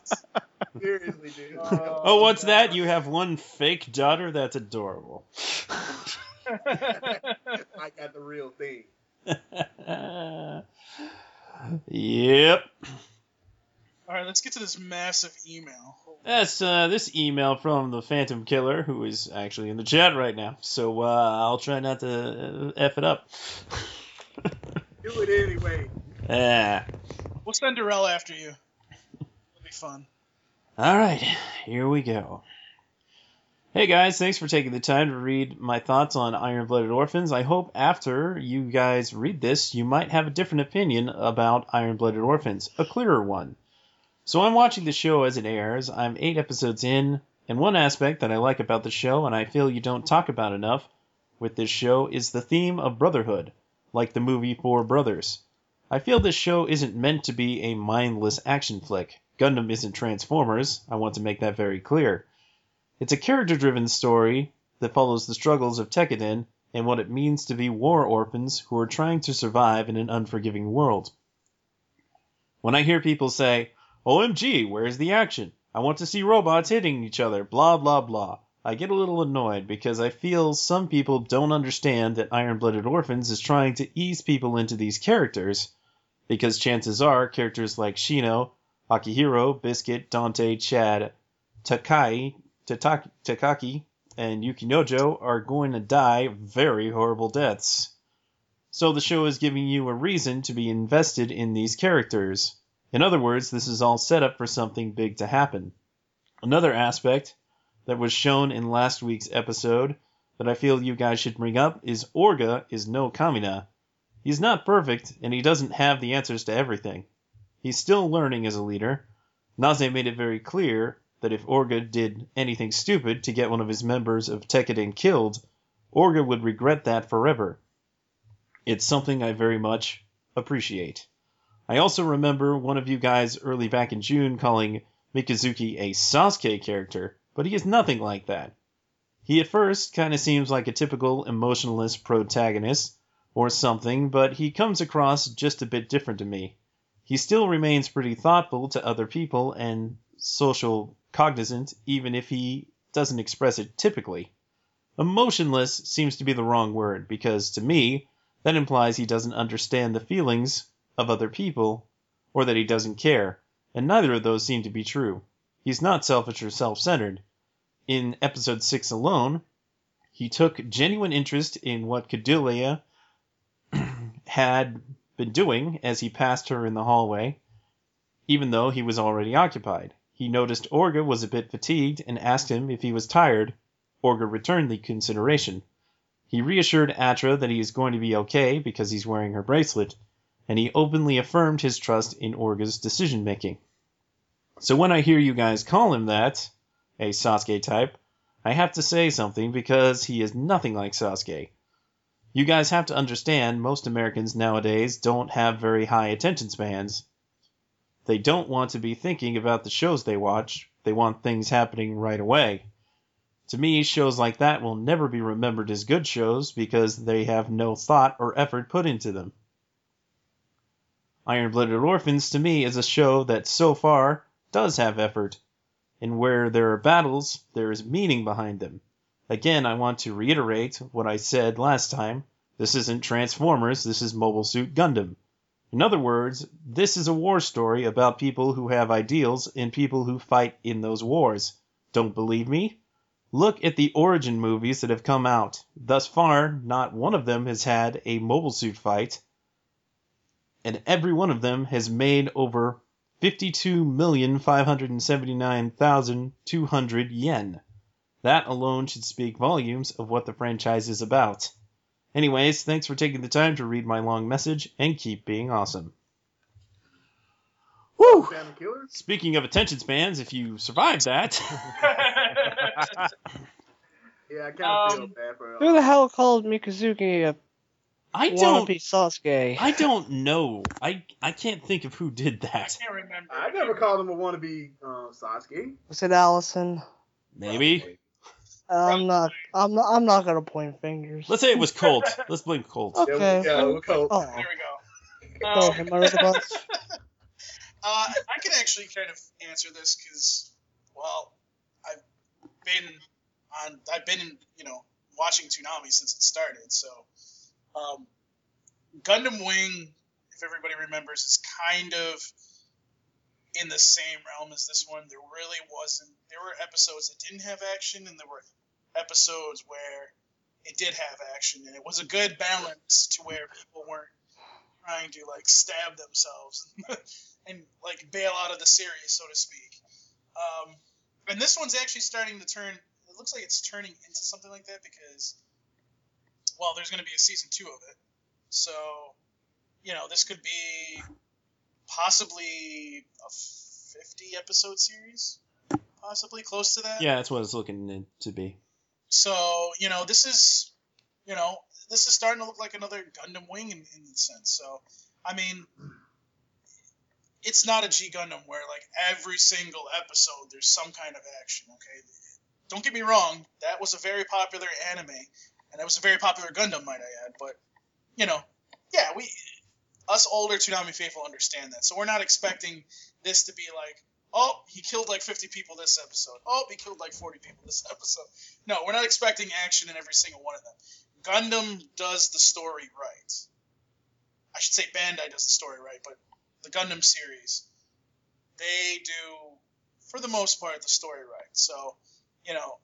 Seriously, dude. Oh, what's that? You have one fake daughter? That's adorable. I got the real thing. yep. All right, let's get to this massive email. That's uh, this email from the Phantom Killer, who is actually in the chat right now. So uh, I'll try not to uh, f it up. Do it anyway. Yeah. We'll send Darrell after you. Be fun. All right, here we go. Hey guys, thanks for taking the time to read my thoughts on Iron Blooded Orphans. I hope after you guys read this, you might have a different opinion about Iron Blooded Orphans, a clearer one. So I'm watching the show as it airs. I'm eight episodes in, and one aspect that I like about the show, and I feel you don't talk about enough with this show, is the theme of brotherhood, like the movie Four Brothers. I feel this show isn't meant to be a mindless action flick. Gundam isn't Transformers, I want to make that very clear. It's a character driven story that follows the struggles of Tekkadan and what it means to be war orphans who are trying to survive in an unforgiving world. When I hear people say, OMG, where's the action? I want to see robots hitting each other, blah blah blah. I get a little annoyed because I feel some people don't understand that Iron Blooded Orphans is trying to ease people into these characters, because chances are characters like Shino, Akihiro, Biscuit, Dante, Chad, Takai, Takaki, and Yukinojo are going to die very horrible deaths. So the show is giving you a reason to be invested in these characters. In other words, this is all set up for something big to happen. Another aspect that was shown in last week's episode that I feel you guys should bring up is Orga is no Kamina. He's not perfect, and he doesn't have the answers to everything. He's still learning as a leader. Naze made it very clear that if Orga did anything stupid to get one of his members of Tekkadan killed, Orga would regret that forever. It's something I very much appreciate. I also remember one of you guys early back in June calling Mikazuki a Sasuke character, but he is nothing like that. He at first kind of seems like a typical emotionless protagonist or something, but he comes across just a bit different to me. He still remains pretty thoughtful to other people and social cognizant, even if he doesn't express it typically. Emotionless seems to be the wrong word, because to me, that implies he doesn't understand the feelings of other people, or that he doesn't care, and neither of those seem to be true. He's not selfish or self centered. In episode 6 alone, he took genuine interest in what Kudelia had been doing as he passed her in the hallway, even though he was already occupied. He noticed Orga was a bit fatigued and asked him if he was tired. Orga returned the consideration. He reassured Atra that he is going to be okay because he's wearing her bracelet, and he openly affirmed his trust in Orga's decision making. So when I hear you guys call him that, a Sasuke type, I have to say something because he is nothing like Sasuke. You guys have to understand most Americans nowadays don't have very high attention spans. They don't want to be thinking about the shows they watch, they want things happening right away. To me, shows like that will never be remembered as good shows because they have no thought or effort put into them. Iron Blooded Orphans to me is a show that so far does have effort, and where there are battles, there is meaning behind them. Again, I want to reiterate what I said last time. This isn't Transformers, this is Mobile Suit Gundam. In other words, this is a war story about people who have ideals and people who fight in those wars. Don't believe me? Look at the origin movies that have come out. Thus far, not one of them has had a mobile suit fight, and every one of them has made over 52,579,200 yen. That alone should speak volumes of what the franchise is about. Anyways, thanks for taking the time to read my long message and keep being awesome. Woo! Speaking of attention spans, if you survive that, Yeah, I kind of feel Um, bad for. Who the hell called Mikazuki a I don't. wannabe Sasuke? I don't know. I I can't think of who did that. I can't remember. I never called him a wannabe um, Sasuke. Was it Allison? Maybe. I'm not. I'm not. I'm not gonna point fingers. Let's say it was Colt. Let's blame Colt. Okay. There we go. We'll. Oh, There we go. throw Um, him under the bus. Uh, I can actually kind of answer this because, well, I've been on, I've been, you know, watching Toonami since it started. So, um, Gundam Wing, if everybody remembers, is kind of in the same realm as this one. There really wasn't. There were episodes that didn't have action, and there were episodes where it did have action, and it was a good balance to where people weren't trying to like stab themselves and like bail out of the series, so to speak. Um, and this one's actually starting to turn. It looks like it's turning into something like that because, well, there's going to be a season two of it. So, you know, this could be possibly a 50 episode series, possibly close to that. Yeah, that's what it's looking to be. So, you know, this is, you know, this is starting to look like another Gundam Wing in, in a sense. So, I mean, it's not a G Gundam where, like, every single episode there's some kind of action, okay? Don't get me wrong, that was a very popular anime, and that was a very popular Gundam, might I add, but, you know, yeah, we, us older Toonami faithful understand that. So we're not expecting this to be like, oh, he killed like 50 people this episode. Oh, he killed like 40 people this episode. No, we're not expecting action in every single one of them. Gundam does the story right. I should say Bandai does the story right, but the Gundam series, they do, for the most part, the story right. So, you know,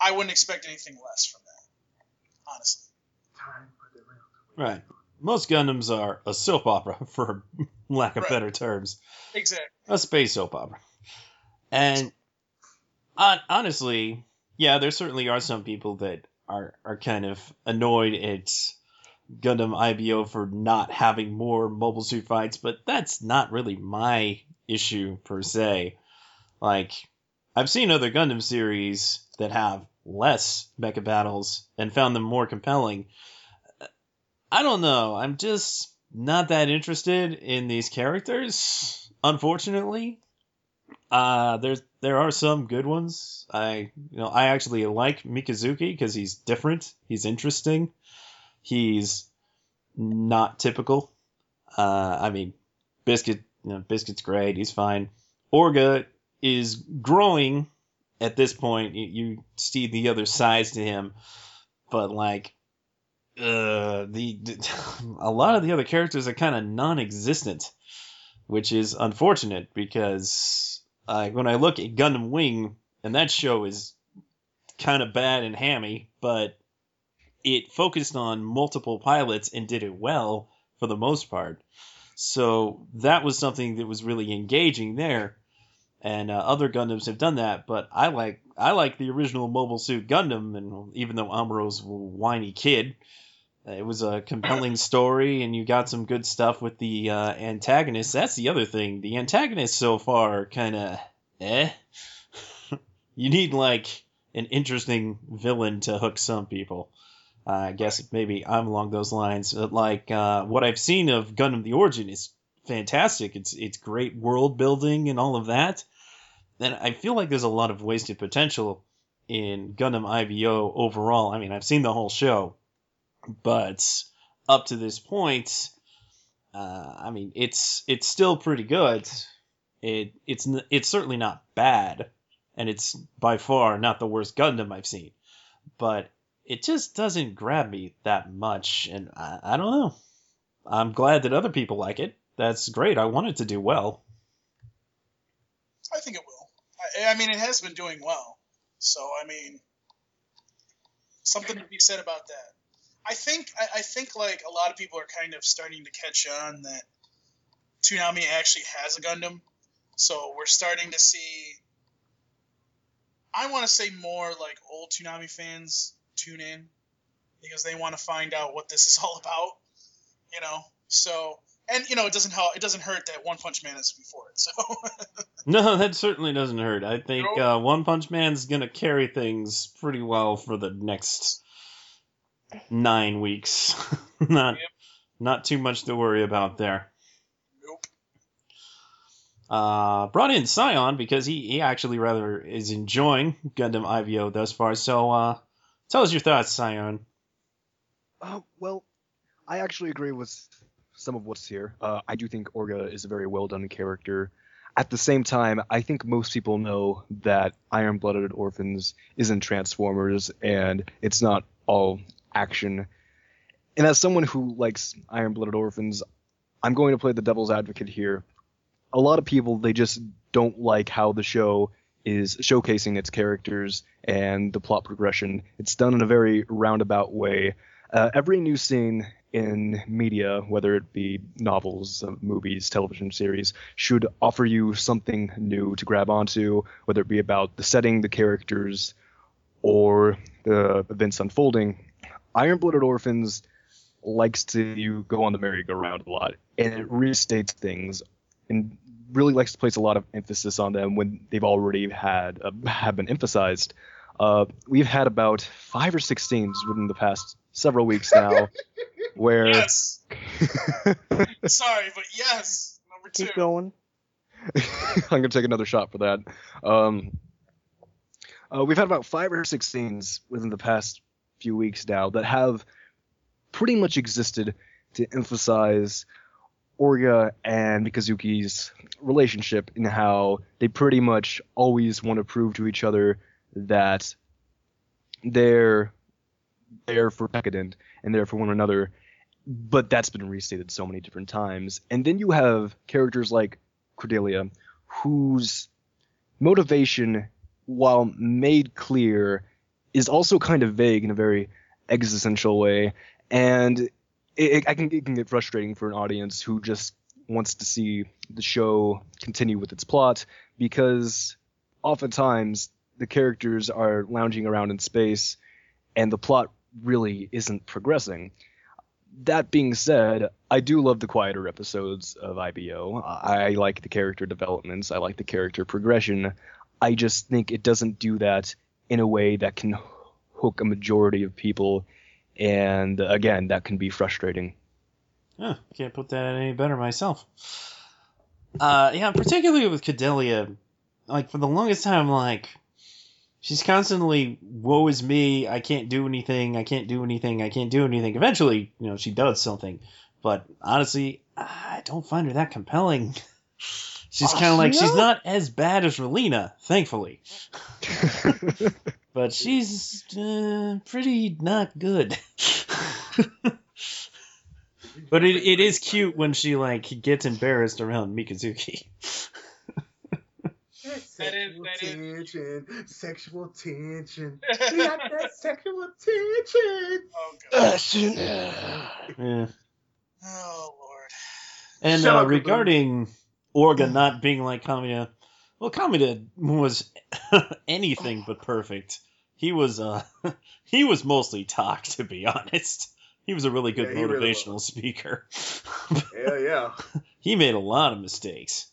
I wouldn't expect anything less from that, honestly. Time for the real. Right. Most Gundams are a soap opera, for lack of Right. better terms. Exactly. a space soap opera. And hon- honestly, yeah, there certainly are some people that are are kind of annoyed at Gundam IBO for not having more mobile suit fights, but that's not really my issue per se. Like, I've seen other Gundam series that have less mecha battles and found them more compelling. I don't know. I'm just not that interested in these characters, unfortunately. Uh, there's there are some good ones. I you know I actually like Mikazuki because he's different. He's interesting. He's not typical. Uh, I mean, Biscuit, you know, Biscuit's great. He's fine. Orga is growing at this point. You, you see the other sides to him, but like, uh, the, a lot of the other characters are kind of non-existent, which is unfortunate because uh, when I look at Gundam Wing, and that show is kind of bad and hammy, but it focused on multiple pilots and did it well for the most part. So that was something that was really engaging there. And uh, other Gundams have done that, but I like I like the original Mobile Suit Gundam, and even though Amuro's whiny kid, it was a compelling story, and you got some good stuff with the uh, antagonists. That's the other thing. The antagonists so far kind of eh. you need like an interesting villain to hook some people. Uh, I guess maybe I'm along those lines. But like uh, what I've seen of Gundam: The Origin is fantastic. It's it's great world building and all of that. And I feel like there's a lot of wasted potential in Gundam IBO overall. I mean, I've seen the whole show, but up to this point, uh, I mean, it's it's still pretty good. It it's it's certainly not bad, and it's by far not the worst Gundam I've seen. But it just doesn't grab me that much, and I, I don't know. I'm glad that other people like it. That's great. I want it to do well. I think it will. I, I mean, it has been doing well. So, I mean, something to be said about that. I think, I, I think, like, a lot of people are kind of starting to catch on that Toonami actually has a Gundam. So, we're starting to see, I want to say more like old Toonami fans tune in because they want to find out what this is all about, you know? So, and you know it doesn't help. It doesn't hurt that One Punch Man is before it. So No, that certainly doesn't hurt. I think uh, One Punch Man's gonna carry things pretty well for the next nine weeks. not Yep. not too much to worry about there. nope. Uh, brought in Scion because he, he actually rather is enjoying Gundam IBO thus far. So uh, tell us your thoughts, Scion. Uh, well, I actually agree with some of what's here. Uh, I do think Orga is a very well done character. At the same time, I think most people know that Iron Blooded Orphans isn't Transformers and it's not all action. And as someone who likes Iron Blooded Orphans, I'm going to play the devil's advocate here. A lot of people, they just don't like how the show is showcasing its characters and the plot progression. It's done in a very roundabout way. Uh, every new scene in media, whether it be novels, uh, movies, television series, should offer you something new to grab onto, whether it be about the setting, the characters, or the events unfolding. Iron Blooded Orphans likes to you go on the merry-go-round a lot, and it restates things and really likes to place a lot of emphasis on them when they've already had uh, have been emphasized. Uh, we've had about five or six scenes within the past several weeks now where Yes. Sorry, but yes. Number two. Keep going. I'm gonna take another shot for that. Um, uh, we've had about five or six scenes within the past few weeks now that have pretty much existed to emphasize Orga and Mikazuki's relationship and how they pretty much always want to prove to each other that they're there for Tekkadan and there for one another. But that's been restated so many different times. And then you have characters like Cordelia, whose motivation, while made clear, is also kind of vague in a very existential way. And it, it, I can, it can get frustrating for an audience who just wants to see the show continue with its plot because oftentimes the characters are lounging around in space and the plot really isn't progressing. That being said, I do love the quieter episodes of IBO. I, I like the character developments, I like the character progression. I just think it doesn't do that in a way that can hook a majority of people, and again, that can be frustrating. Huh, can't put that any better myself. Uh, yeah, particularly with Kudelia, like for the longest time, like she's constantly woe is me. I can't do anything. I can't do anything. I can't do anything. Eventually, you know, she does something, but honestly, I don't find her that compelling. She's kind of like she's not as bad as Relena, thankfully, but she's uh, pretty not good. But it, it is cute when she like gets embarrassed around Mikazuki. That is- that is- tension, sexual tension. We got that sexual tension. Oh god. Yeah. Oh lord. And uh, regarding Orga not being like Kamina, well, Kamina was anything but perfect. He was uh he was mostly talk to be honest. He was a really good Yeah, he really motivational speaker. Hell yeah. he made a lot of mistakes.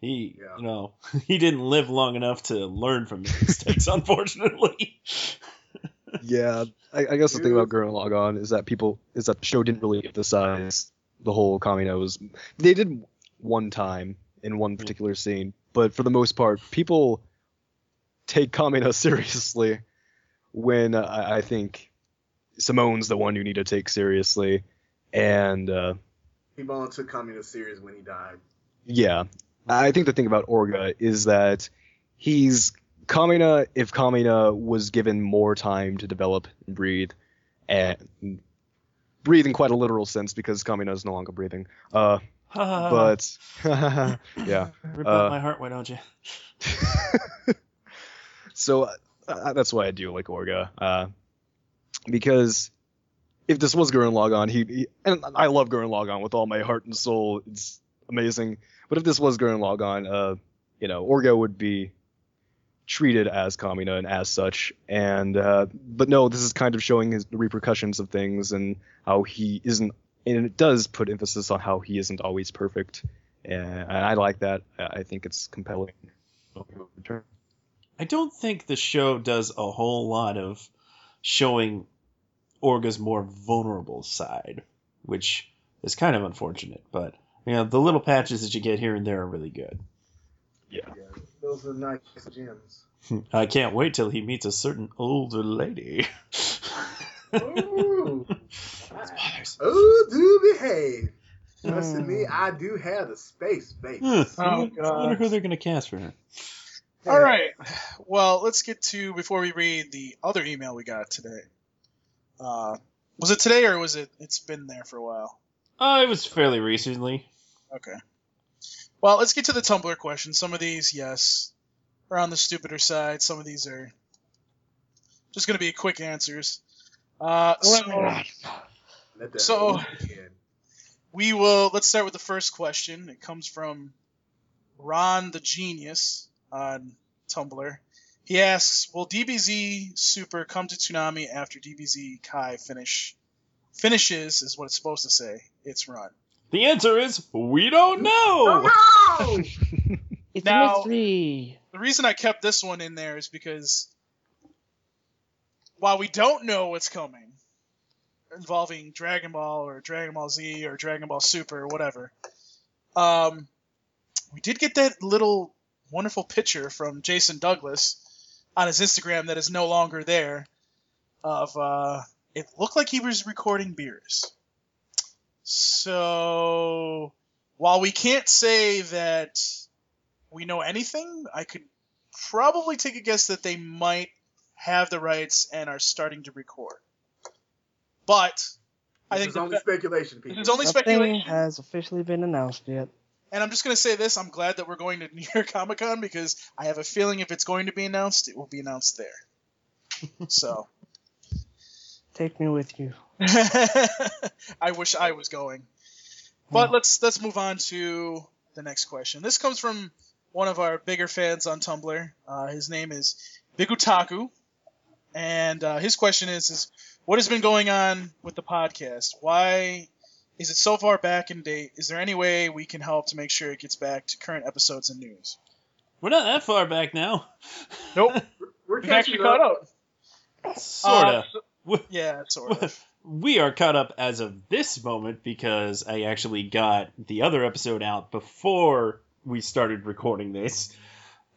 He, Yeah. you know, he didn't live long enough to learn from his mistakes, unfortunately. yeah, I, I guess the thing about Gurren Lagann is that people is that the show didn't really emphasize the whole Kaminos. They did one time in one particular scene, but for the most part, people take Kamina seriously when uh, I I think Simon's the one you need to take seriously, and uh, He Bone took Kamina serious when he died. yeah, I think the thing about Orga is that he's Kamina if Kamina was given more time to develop and breathe, and breathe in quite a literal sense because Kamina is no longer breathing. Uh, but yeah, Rip uh, out my heart, why don't you? so uh, that's why I do like Orga, uh, because if this was Gurren Lagann, he, he and I love Gurren Lagann with all my heart and soul. It's amazing. But if this was Gurren Lagann, uh, you know, Orga would be treated as Kamina and as such. And uh, but no, this is kind of showing his the repercussions of things and how he isn't and it does put emphasis on how he isn't always perfect, and I like that. I think it's compelling. I don't think the show does a whole lot of showing Orga's more vulnerable side, which is kind of unfortunate. But you know, the little patches that you get here and there are really good. Yeah. Yeah, those are nice gems. I can't wait till he meets a certain older lady. Ooh. Spoilers. Ooh, do behave. Listen to me, Mm. I do have the space, baby. Hmm, Oh, I wonder- I wonder God. who they're gonna cast for her. All right. Well, let's get to before we read the other email we got today. Uh, was it today or was it? It's been there for a while. Uh, it was fairly recently. Okay. Well, let's get to the Tumblr question. Some of these, yes, are on the stupider side. Some of these are just going to be quick answers. Uh, so Let that So- we will. Let's start with the first question. It comes from Ron the Genius on Tumblr. He asks, "Will DBZ Super come to Toonami after DBZ Kai finish finishes?" Is what it's supposed to say. It's run. The answer is we don't know. Oh, no! It's Now- a mystery. The reason I kept this one in there is because while we don't know what's coming involving Dragon Ball or Dragon Ball Z or Dragon Ball Super or whatever, um, we did get that little wonderful picture from Jason Douglas on his Instagram that is no longer there. Of uh, it looked like he was recording Beerus. So while we can't say that we know anything, I could probably take a guess that they might have the rights and are starting to record. But I This think is only be- speculation, people. this is only Nothing speculation. has officially been announced yet. And I'm just going to say this I'm glad that we're going to New York Comic Con because I have a feeling if it's going to be announced, it will be announced there. so, Take me with you. I wish I was going. But let's let's move on to the next question. This comes from one of our bigger fans on Tumblr. Uh, his name is Bigutaku, and uh, his question is: is what has been going on with the podcast? Why is it so far back in date? Is there any way we can help to make sure it gets back to current episodes and news? We're not that far back now. Nope, We're we've actually catching caught up. up. Sorta. Uh, yeah, sort of. we are caught up as of this moment because I actually got the other episode out before we started recording this.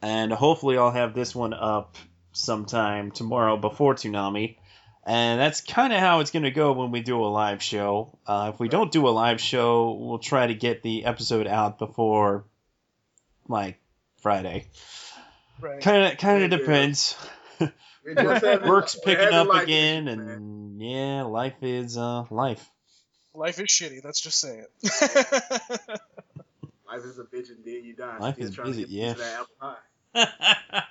And hopefully I'll have this one up sometime tomorrow before Toonami. And that's kind of how it's going to go when we do a live show. Uh, if we don't do a live show, we'll try to get the episode out before, like, Friday. Right. Kind of, kind of Yeah. depends. We're just having- Work's picking up life again, issues, man. and yeah, life is uh life. Life is shitty. Let's just say it. Life is a bitch and then you die. Life Still is trying to busy, get a piece yeah. of that apple pie.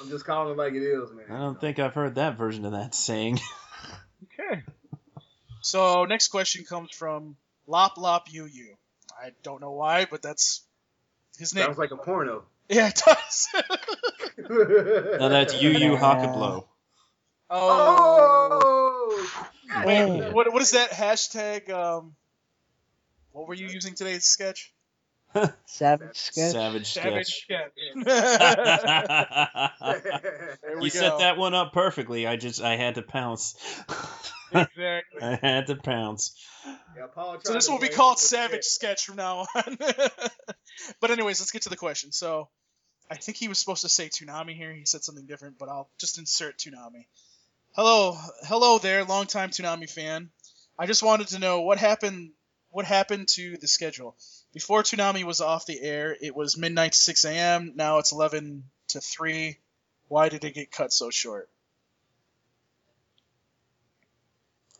I'm just calling it like it is, man. I don't think I've heard that version of that saying. Okay. So next question comes from Lop Lop Yu Yu. I don't know why, but that's his name. Sounds like a porno. yeah, it does. now that's Yu Yu Yeah. Hakublou. oh. Oh! Wait. What what is that hashtag? Um, what were you using today's sketch? Savage sketch. Savage Savage sketch. sketch. you go. set that one up perfectly. I just I had to pounce. exactly. I had to pounce. Yeah, So this will be called Savage sketch. Sketch from now on. but anyways, let's get to the question. So I think he was supposed to say Toonami here. He said something different, but I'll just insert Toonami. Hello, hello there, longtime Toonami fan. I just wanted to know what happened. What happened to the schedule? Before Toonami was off the air, it was midnight to 6 a.m. Now it's 11 to 3. Why did it get cut so short?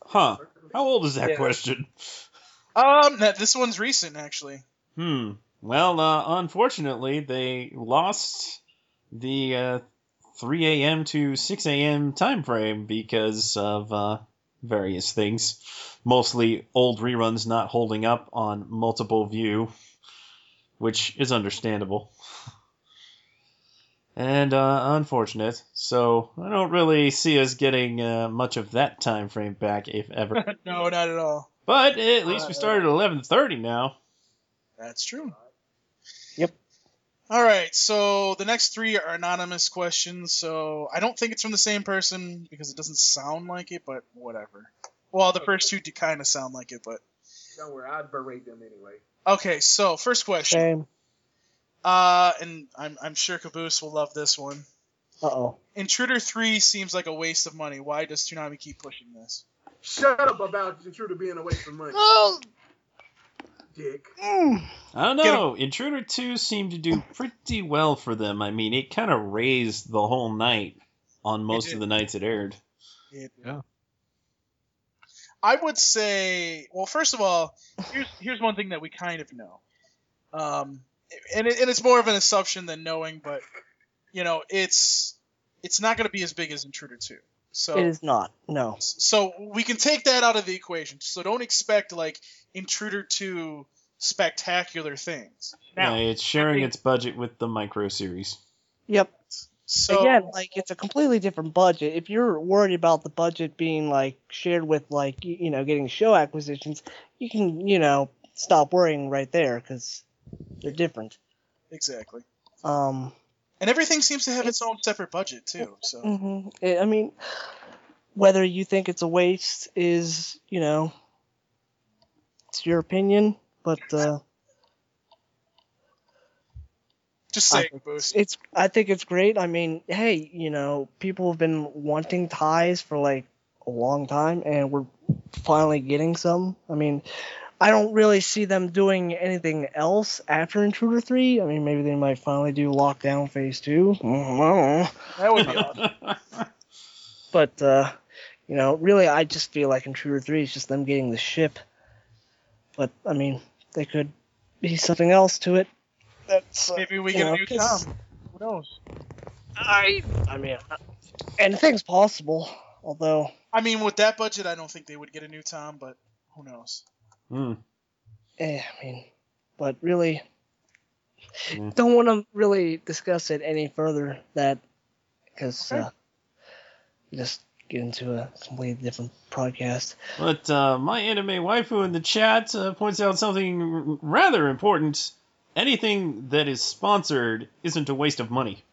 Huh. How old is that Yeah. question? Um, that- this one's recent actually. Hmm. Well, uh, unfortunately, they lost the uh, 3 a.m. to 6 a.m. time frame because of uh, various things. Mostly old reruns not holding up on multiple view, which is understandable. and uh, unfortunate. So I don't really see us getting uh, much of that time frame back, if ever. no, not at all. But at least we Uh, started at eleven thirty now. That's true. Yep. All right, so the next three are anonymous questions. So I don't think it's from the same person because it doesn't sound like it, but whatever. Well, the first two do kind of sound like it, but Don't worry, I'd berate them anyway. okay. So first question, Same. uh, and I'm I'm sure Caboose will love this one. Uh oh. Intruder three seems like a waste of money. Why does Toonami keep pushing this? Shut up about Intruder being a waste of money, Oh. Dick. Mm. I don't Get 'em. know. Intruder two seemed to do pretty well for them. I mean, it kind of raised the whole night on most of the nights it aired. It- Yeah. I would say, well, first of all, here's here's one thing that we kind of know, um, and it, and it's more of an assumption than knowing, but you know, it's it's not going to be as big as Intruder Two. So It is not. No. so we can take that out of the equation. So don't expect like Intruder Two spectacular things. Now, Yeah, it's sharing its budget with the micro series. Yep. so Again, like it's a completely different budget. If you're worried about the budget being like shared with like you know getting show acquisitions, you can you know stop worrying right there because they're different. exactly, Um. and everything seems to have its own separate budget too. So hmm I mean, whether you think it's a waste is, you know, it's your opinion, but uh, just I say it's. I think it's great. I mean, hey, you know, people have been wanting ties for like a long time, and we're finally getting some. I mean, I don't really see them doing anything else after Intruder Three. I mean, maybe they might finally do Lockdown Phase Two. I don't know. That would be awesome. But uh, you know, really, I just feel like Intruder Three is just them getting the ship. But I mean, they could be something else to it. That's uh, Maybe we you get know, a new 'cause Tom. Who knows? I, I mean, uh, anything's possible. Although, I mean, with that budget, I don't think they would get a new Tom, but who knows? Hmm. eh, I mean, but really, Mm. don't want to really discuss it any further. That because Okay. uh, just get into a completely different podcast. But uh, my anime waifu in the chat uh, points out something r- rather important. Anything that is sponsored isn't a waste of money.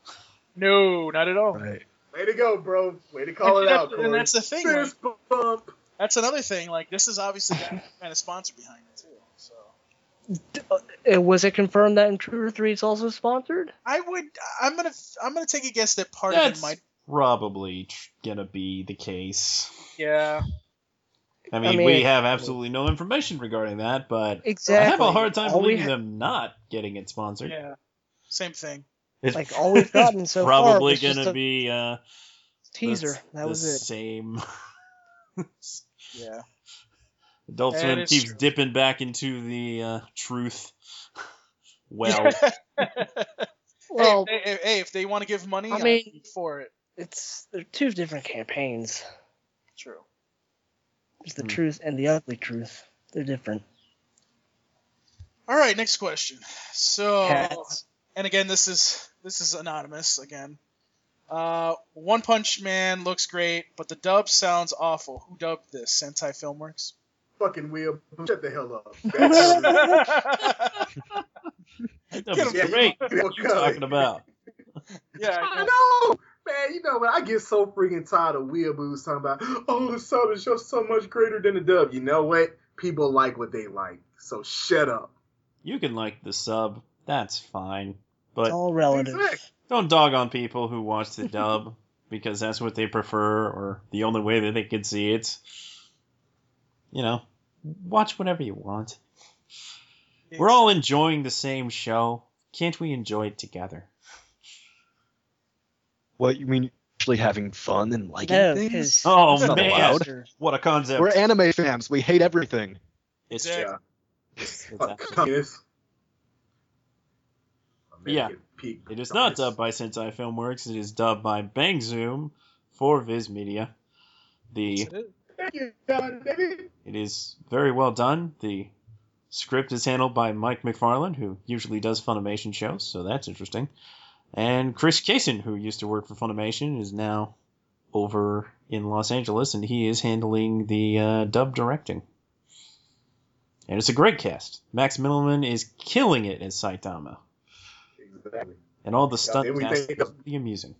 No, not at all. Right. Way to go, bro. Way to call And it that's- out, and that's the thing, like- bump. That's another thing. Like, this is obviously got kind of sponsor behind it too. So Uh, was it confirmed that Intruder Three is also sponsored? I would. I'm gonna. I'm gonna take a guess that part That's of it might. Probably tr- gonna be the case. Yeah. I mean, mean- we have absolutely no information regarding that, but Exactly. I have a hard time All believing ha- them not getting it sponsored. Yeah. Same thing. It's Like all we've gotten so far probably was gonna a be uh, teaser. the- that the was it. Same. Yeah. Adult That Swim keeps true. dipping back into the uh, truth. Well, Well, hey, hey, hey, if they want to give money, I I mean- mean, for it. It's they're two different campaigns. True. There's the Hmm. truth and the ugly truth. They're different. All right. Next question. So, Cats. and again, this is this is anonymous again. Uh, One Punch Man looks great, but the dub sounds awful. Who dubbed this? Sentai Filmworks. Fucking wheel. Shut the hell up. That's that Get was him. great. Yeah. What you talking about? yeah. I I know. Know, man. You know what? I get so freaking tired of weeaboos talking about, oh, the sub is just so much greater than the dub. You know what? People like what they like, so shut up. You can like the sub. That's fine. But It's all relative. Exactly. don't dog on people who watch the dub because that's what they prefer or the only way that they can see it. You know, watch whatever you want. We're all enjoying the same show. Can't we enjoy it together? What you mean? Actually having fun and liking No, things? Oh That's not man, allowed. what a concept! We're anime fans. We hate everything. it's Yeah. true. Yeah. It's Fuck absolutely- communists. Yeah. It is not dubbed by Sentai Filmworks. It is dubbed by Bang Zoom for Viz Media. The Thank you, God, baby. it is very well done. The script is handled by Mike McFarland, who usually does Funimation shows, so that's interesting. And Chris Cason, who used to work for Funimation, is now over in Los Angeles, and he is handling the uh, dub directing. And it's a great cast. Max Mittelman is killing it as Saitama, Exactly. and all the stunt then we cast think is of- amusing.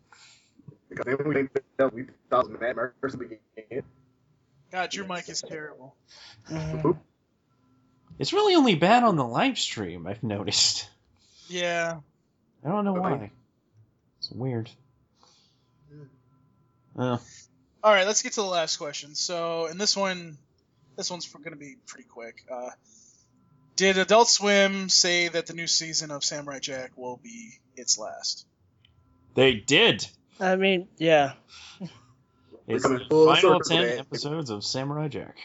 Because then we think that we thought Matt Mercer began. God, your mic is terrible. Mhm. It's really only bad on the live stream. I've noticed. Yeah. I don't know Okay. why. It's weird. Uh, All right, let's get to the last question. So, in this one, this one's going to be pretty quick. Uh, did Adult Swim say that the new season of Samurai Jack will be its last? they did. I mean, yeah. It's the final ten episodes of Samurai Jack.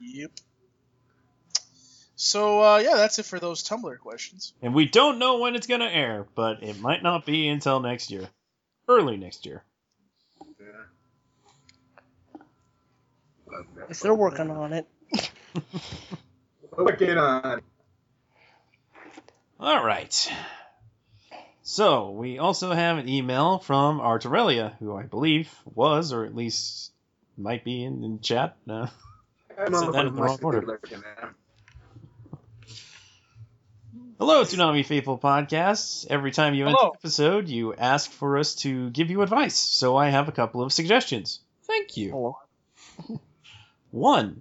Yep. So, uh, yeah, that's it for those Tumblr questions. And we don't know when it's gonna air, but it might not be until next year. Early next year. If they're working on it. Working on. Alright. So, we also have an email from Arterelia, who I believe was, or at least might be in, in chat. That Said that in the wrong motherfucker's order. Hello, Toonami Faithful Podcasts. Every time you enter Hello. an episode, you ask for us to give you advice, so I have a couple of suggestions. Thank you. Hello. One,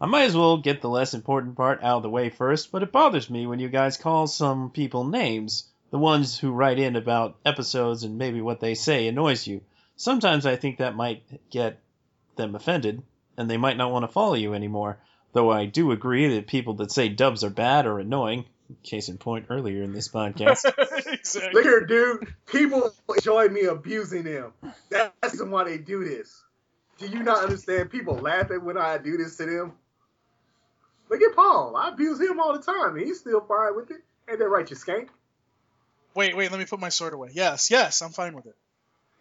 I might as well get the less important part out of the way first, but it bothers me when you guys call some people names. The ones who write in about episodes and maybe what they say annoys you. Sometimes I think that might get them offended, and they might not want to follow you anymore. Though I do agree that people that say dubs are bad are annoying. Case in point earlier in this podcast. exactly. Look here, dude. People enjoy me abusing them. That's the why they do this. Do you not understand? People laugh at when I do this to them. Look at Paul. I abuse him all the time, and he's still fine with it. Ain't that right, you skank? Wait, wait, let me put my sword away. Yes, yes, I'm fine with it.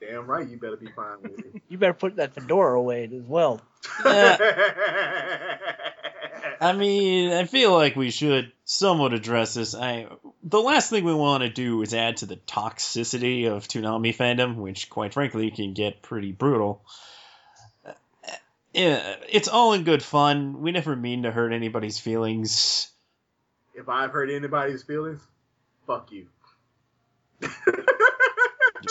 Damn right, you better be fine with it. You better put that fedora away as well. I mean, I feel like we should somewhat address this. I the last thing we want to do is add to the toxicity of Toonami fandom, which, quite frankly, can get pretty brutal. Uh, Yeah, it's all in good fun. We never mean to hurt anybody's feelings. if I've hurt anybody's feelings, fuck you.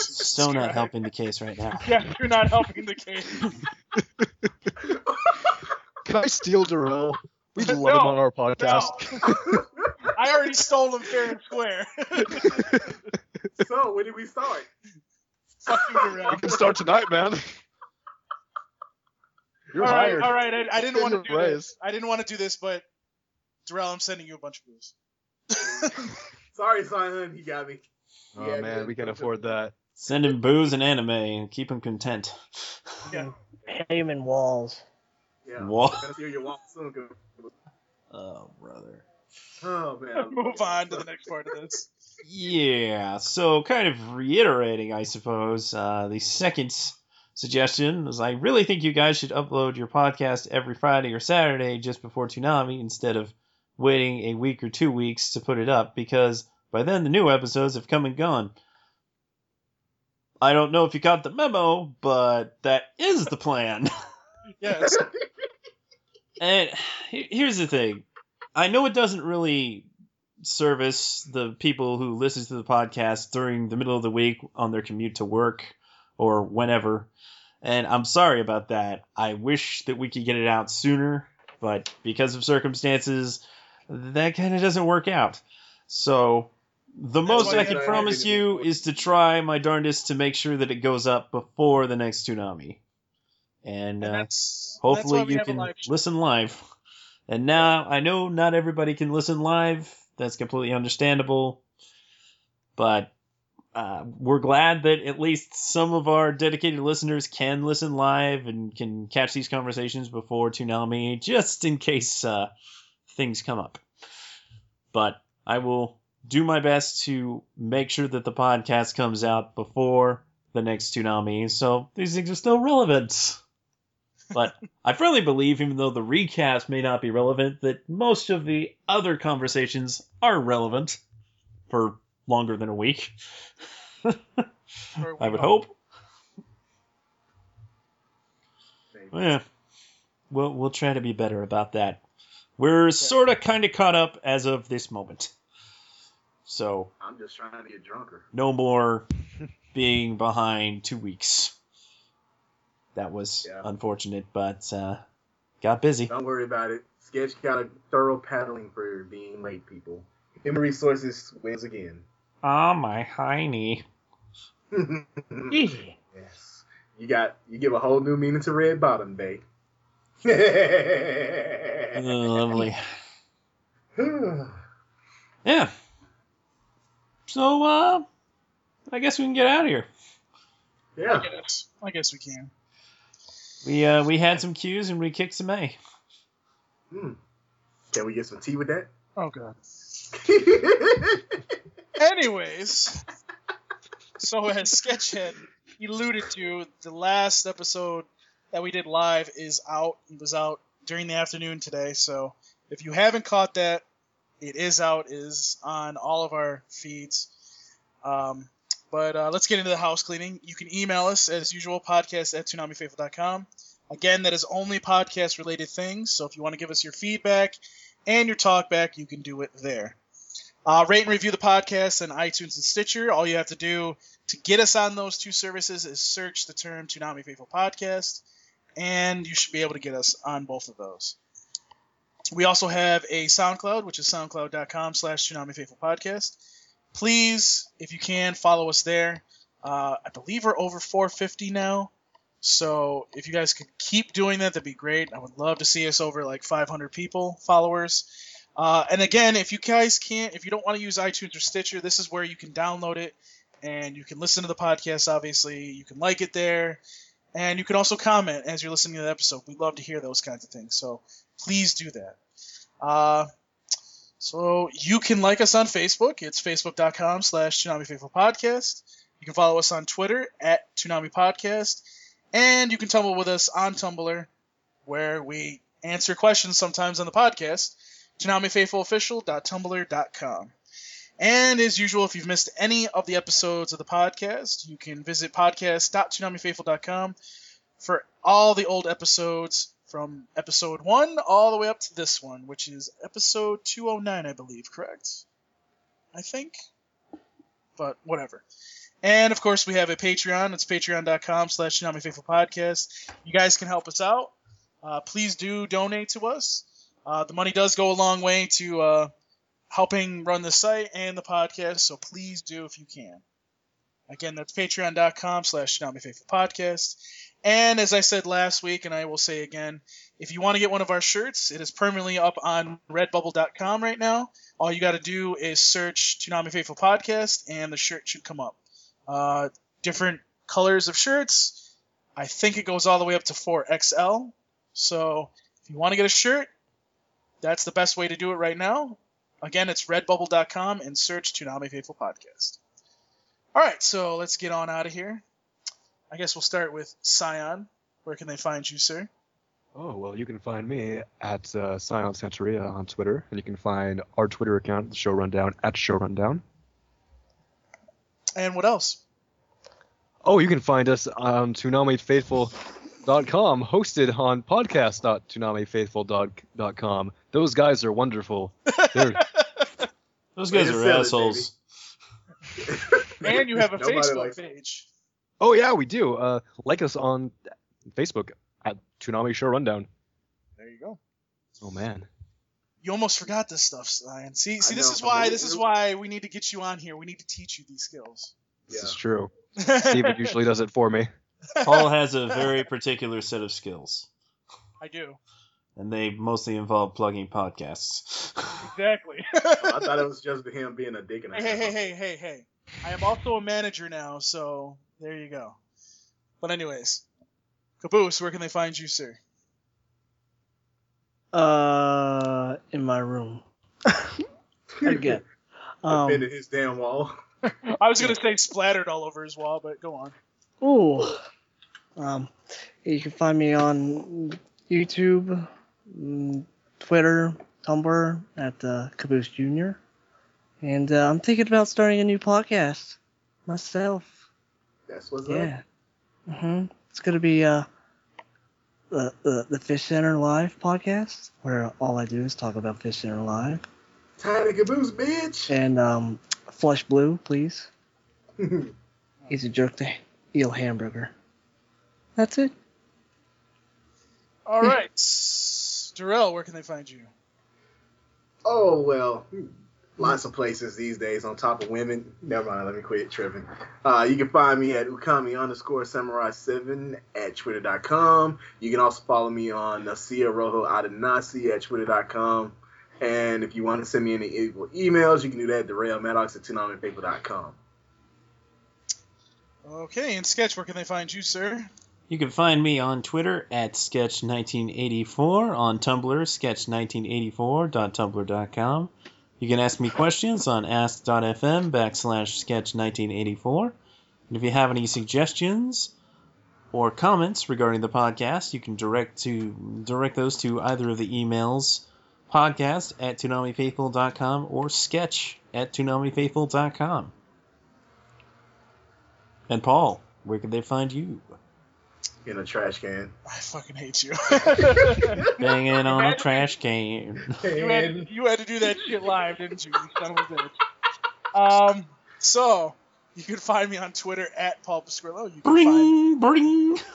So not helping the case right now. Yeah, you're not helping the case. Can I steal Darrell? We love No, him on our podcast. I already stole him fair and square. so when did we start? You, We can start tonight, man. You're all right, hired. all right. I, I didn't want to the do this. I didn't want to do this, but Darrell, I'm sending you a bunch of booze. Sorry, son, he got me. Oh Yeah, man, good. we can afford that. Send him booze and anime and keep him content. Yeah. Heyman walls. Yeah. What? Oh, brother. Oh man. Move on to the next part of this. Yeah, so kind of reiterating, I suppose, uh, the second suggestion is I really think you guys should upload your podcast every Friday or Saturday just before Toonami instead of waiting a week or two weeks to put it up because by then the new episodes have come and gone. I don't know if you got the memo, but that is the plan. Yes. And here's the thing. I know it doesn't really service the people who listen to the podcast during the middle of the week on their commute to work or whenever. And I'm sorry about that. I wish that we could get it out sooner, but because of circumstances, that kind of doesn't work out. So the most I can promise you is to try my darndest to make sure that it goes up before the next Toonami. And, And uh, that's, hopefully that's you can live listen live. And now I know not everybody can listen live. That's completely understandable. But uh, we're glad that at least some of our dedicated listeners can listen live and can catch these conversations before Toonami, just in case uh, things come up. But I will do my best to make sure that the podcast comes out before the next Toonami, so these things are still relevant. But I firmly believe, even though the recast may not be relevant, that most of the other conversations are relevant for longer than a week. I would hope. Yeah, we'll we'll try to be better about that. We're sort of kind of caught up as of this moment. So I'm just trying to get drunker. no more being behind two weeks. That was Yeah. unfortunate, but uh, got busy. Don't worry about it. Sketch got a thorough paddling for being late, people. Human resources wins again. Ah, my hiney. yes. You got you give a whole new meaning to red bottom bay. Oh, lovely. Yeah. So, uh, I guess we can get out of here. I yeah. guess. I guess we can. We uh, we had some cues and we kicked some A. Hmm. Can we get some tea with that? Oh god. Anyways, so as Sketch had alluded to, the last episode that we did live is out. It was out during the afternoon today. So if you haven't caught that, it is out. It is on all of our feeds. Um, but uh, let's get into the house cleaning. You can email us as usual, podcast at toonamifaithful.com. Again, that is only podcast related things. So if you want to give us your feedback and your talk back, you can do it there. Uh, rate and review the podcast on iTunes and Stitcher. All you have to do to get us on those two services is search the term Toonami Faithful Podcast, and you should be able to get us on both of those. We also have a SoundCloud, which is soundcloud.com slash Toonami Faithful Podcast. Please, if you can, follow us there. Uh, I believe we're over 450 now. So if you guys could keep doing that, that'd be great. I would love to see us over like 500 people, followers. Uh, and again, if you guys can't, if you don't want to use iTunes or Stitcher, this is where you can download it and you can listen to the podcast. Obviously, you can like it there, and you can also comment as you're listening to the episode. We'd love to hear those kinds of things. So please do that. Uh, so you can like us on Facebook. It's facebook.com slash Toonami Faithful Podcast. You can follow us on Twitter at Toonami Podcast. And you can tumble with us on Tumblr, where we answer questions sometimes on the podcast. ToonamiFaithfulOfficial.tumblr.com. And as usual, if you've missed any of the episodes of the podcast, you can visit podcast.toonamifaithful.com for all the old episodes from episode 1 all the way up to this one, which is episode 209, I believe, correct? I think. But whatever. And of course, we have a Patreon. It's patreon.com slash Faithful Podcast. You guys can help us out. Uh, please do donate to us. Uh, the money does go a long way to uh, helping run the site and the podcast, so please do if you can. Again, that's patreon.com slash Faithful Podcast. And as I said last week, and I will say again, if you want to get one of our shirts, it is permanently up on redbubble.com right now. All you got to do is search Toonami Faithful Podcast, and the shirt should come up. Uh, different colors of shirts. I think it goes all the way up to 4XL. So if you want to get a shirt, that's the best way to do it right now. Again, it's redbubble.com and search Toonami Faithful Podcast. All right, so let's get on out of here. I guess we'll start with Scion. Where can they find you, sir? Oh, well, you can find me at uh, Scion Santeria on Twitter, and you can find our Twitter account, the Show Rundown, at Show Rundown. And what else? Oh, you can find us on ToonamiFaithful.com, hosted on podcast.toonamifaithful.com. Those guys are wonderful. They're, Those guys are sell it, assholes. and you have a Nobody Facebook likes- page. Oh, yeah, we do. Uh, like us on Facebook at Toonami Show Rundown. There you go. Oh, man. You almost forgot this stuff, Scion. See, see, I this know. is why We- this is why we need to get you on here. We need to teach you these skills. This Yeah. is true. Steven usually does it for me. Paul has a very particular set of skills, I do. and they mostly involve plugging podcasts. Exactly. Oh, I thought it was just him being a dick and a Hey, hey, hey, hey, hey, hey. I am also a manager now, so there you go. But anyways, Caboose, where can they find you, sir? Uh, in my room. Again. Um, Offended his damn wall. I was gonna say splattered all over his wall, but go on. ooh. Um, you can find me on YouTube, mm, Twitter, Tumblr at uh, Caboose Jr. And uh, I'm thinking about starting a new podcast myself. That's what's up. Yeah. hmm It's gonna be uh the, the the Fish Center Live podcast, where all I do is talk about Fish Center Live Tiny caboose, bitch. and um Flush Blue, please. He's a jerk to eel hamburger. That's it. All right, Darrell, where can they find you? oh well, lots of places these days on top of women. Never mind, let me quit tripping. Uh, you can find me at ukami underscore samurai seven at twitter.com. You can also follow me on Nasia Rojo Adenasi at twitter.com. And if you want to send me any evil emails, you can do that at derailmaddox at tunamipaper.com. Okay, and Sketch, where can they find you, sir? You can find me on Twitter at Sketch1984, on Tumblr, sketch1984.tumblr.com. You can ask me questions on ask.fm backslash sketch1984. And if you have any suggestions or comments regarding the podcast, you can direct to direct those to either of the emails podcast at toonamifaithful.com or sketch at toonamifaithful.com. And Paul, where can they find you? In a trash can. I fucking hate you. Banging on a trash can. you, had, you had to do that shit live, didn't you? You son of a bitch. Um, so you can find me on Twitter at Paul Pasquillo. You can find Bring, bring.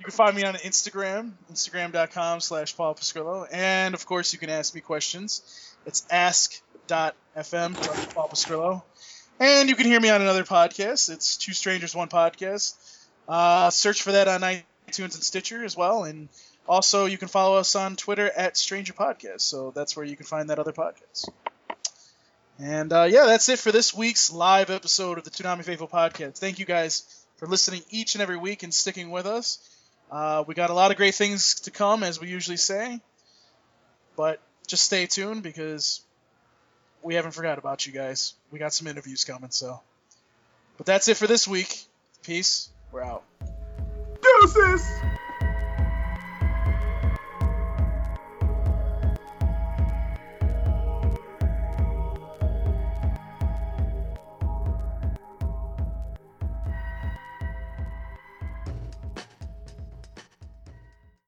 You can find me on Instagram, instagram.com slash Paul Pasquillo. And, of course, you can ask me questions. It's ask.fm Paul Pasquillo. And you can hear me on another podcast. It's Two Strangers, One Podcast. Uh, search for that on iTunes and Stitcher as well. And also, you can follow us on Twitter at Stranger Podcast. So that's where you can find that other podcast. And uh, yeah, that's it for this week's live episode of the Toonami Faithful Podcast. Thank you guys for listening each and every week and sticking with us. Uh, we got a lot of great things to come, as we usually say. But just stay tuned because we haven't forgot about you guys. We got some interviews coming, so. But that's it for this week. Peace. We're out. Deuces!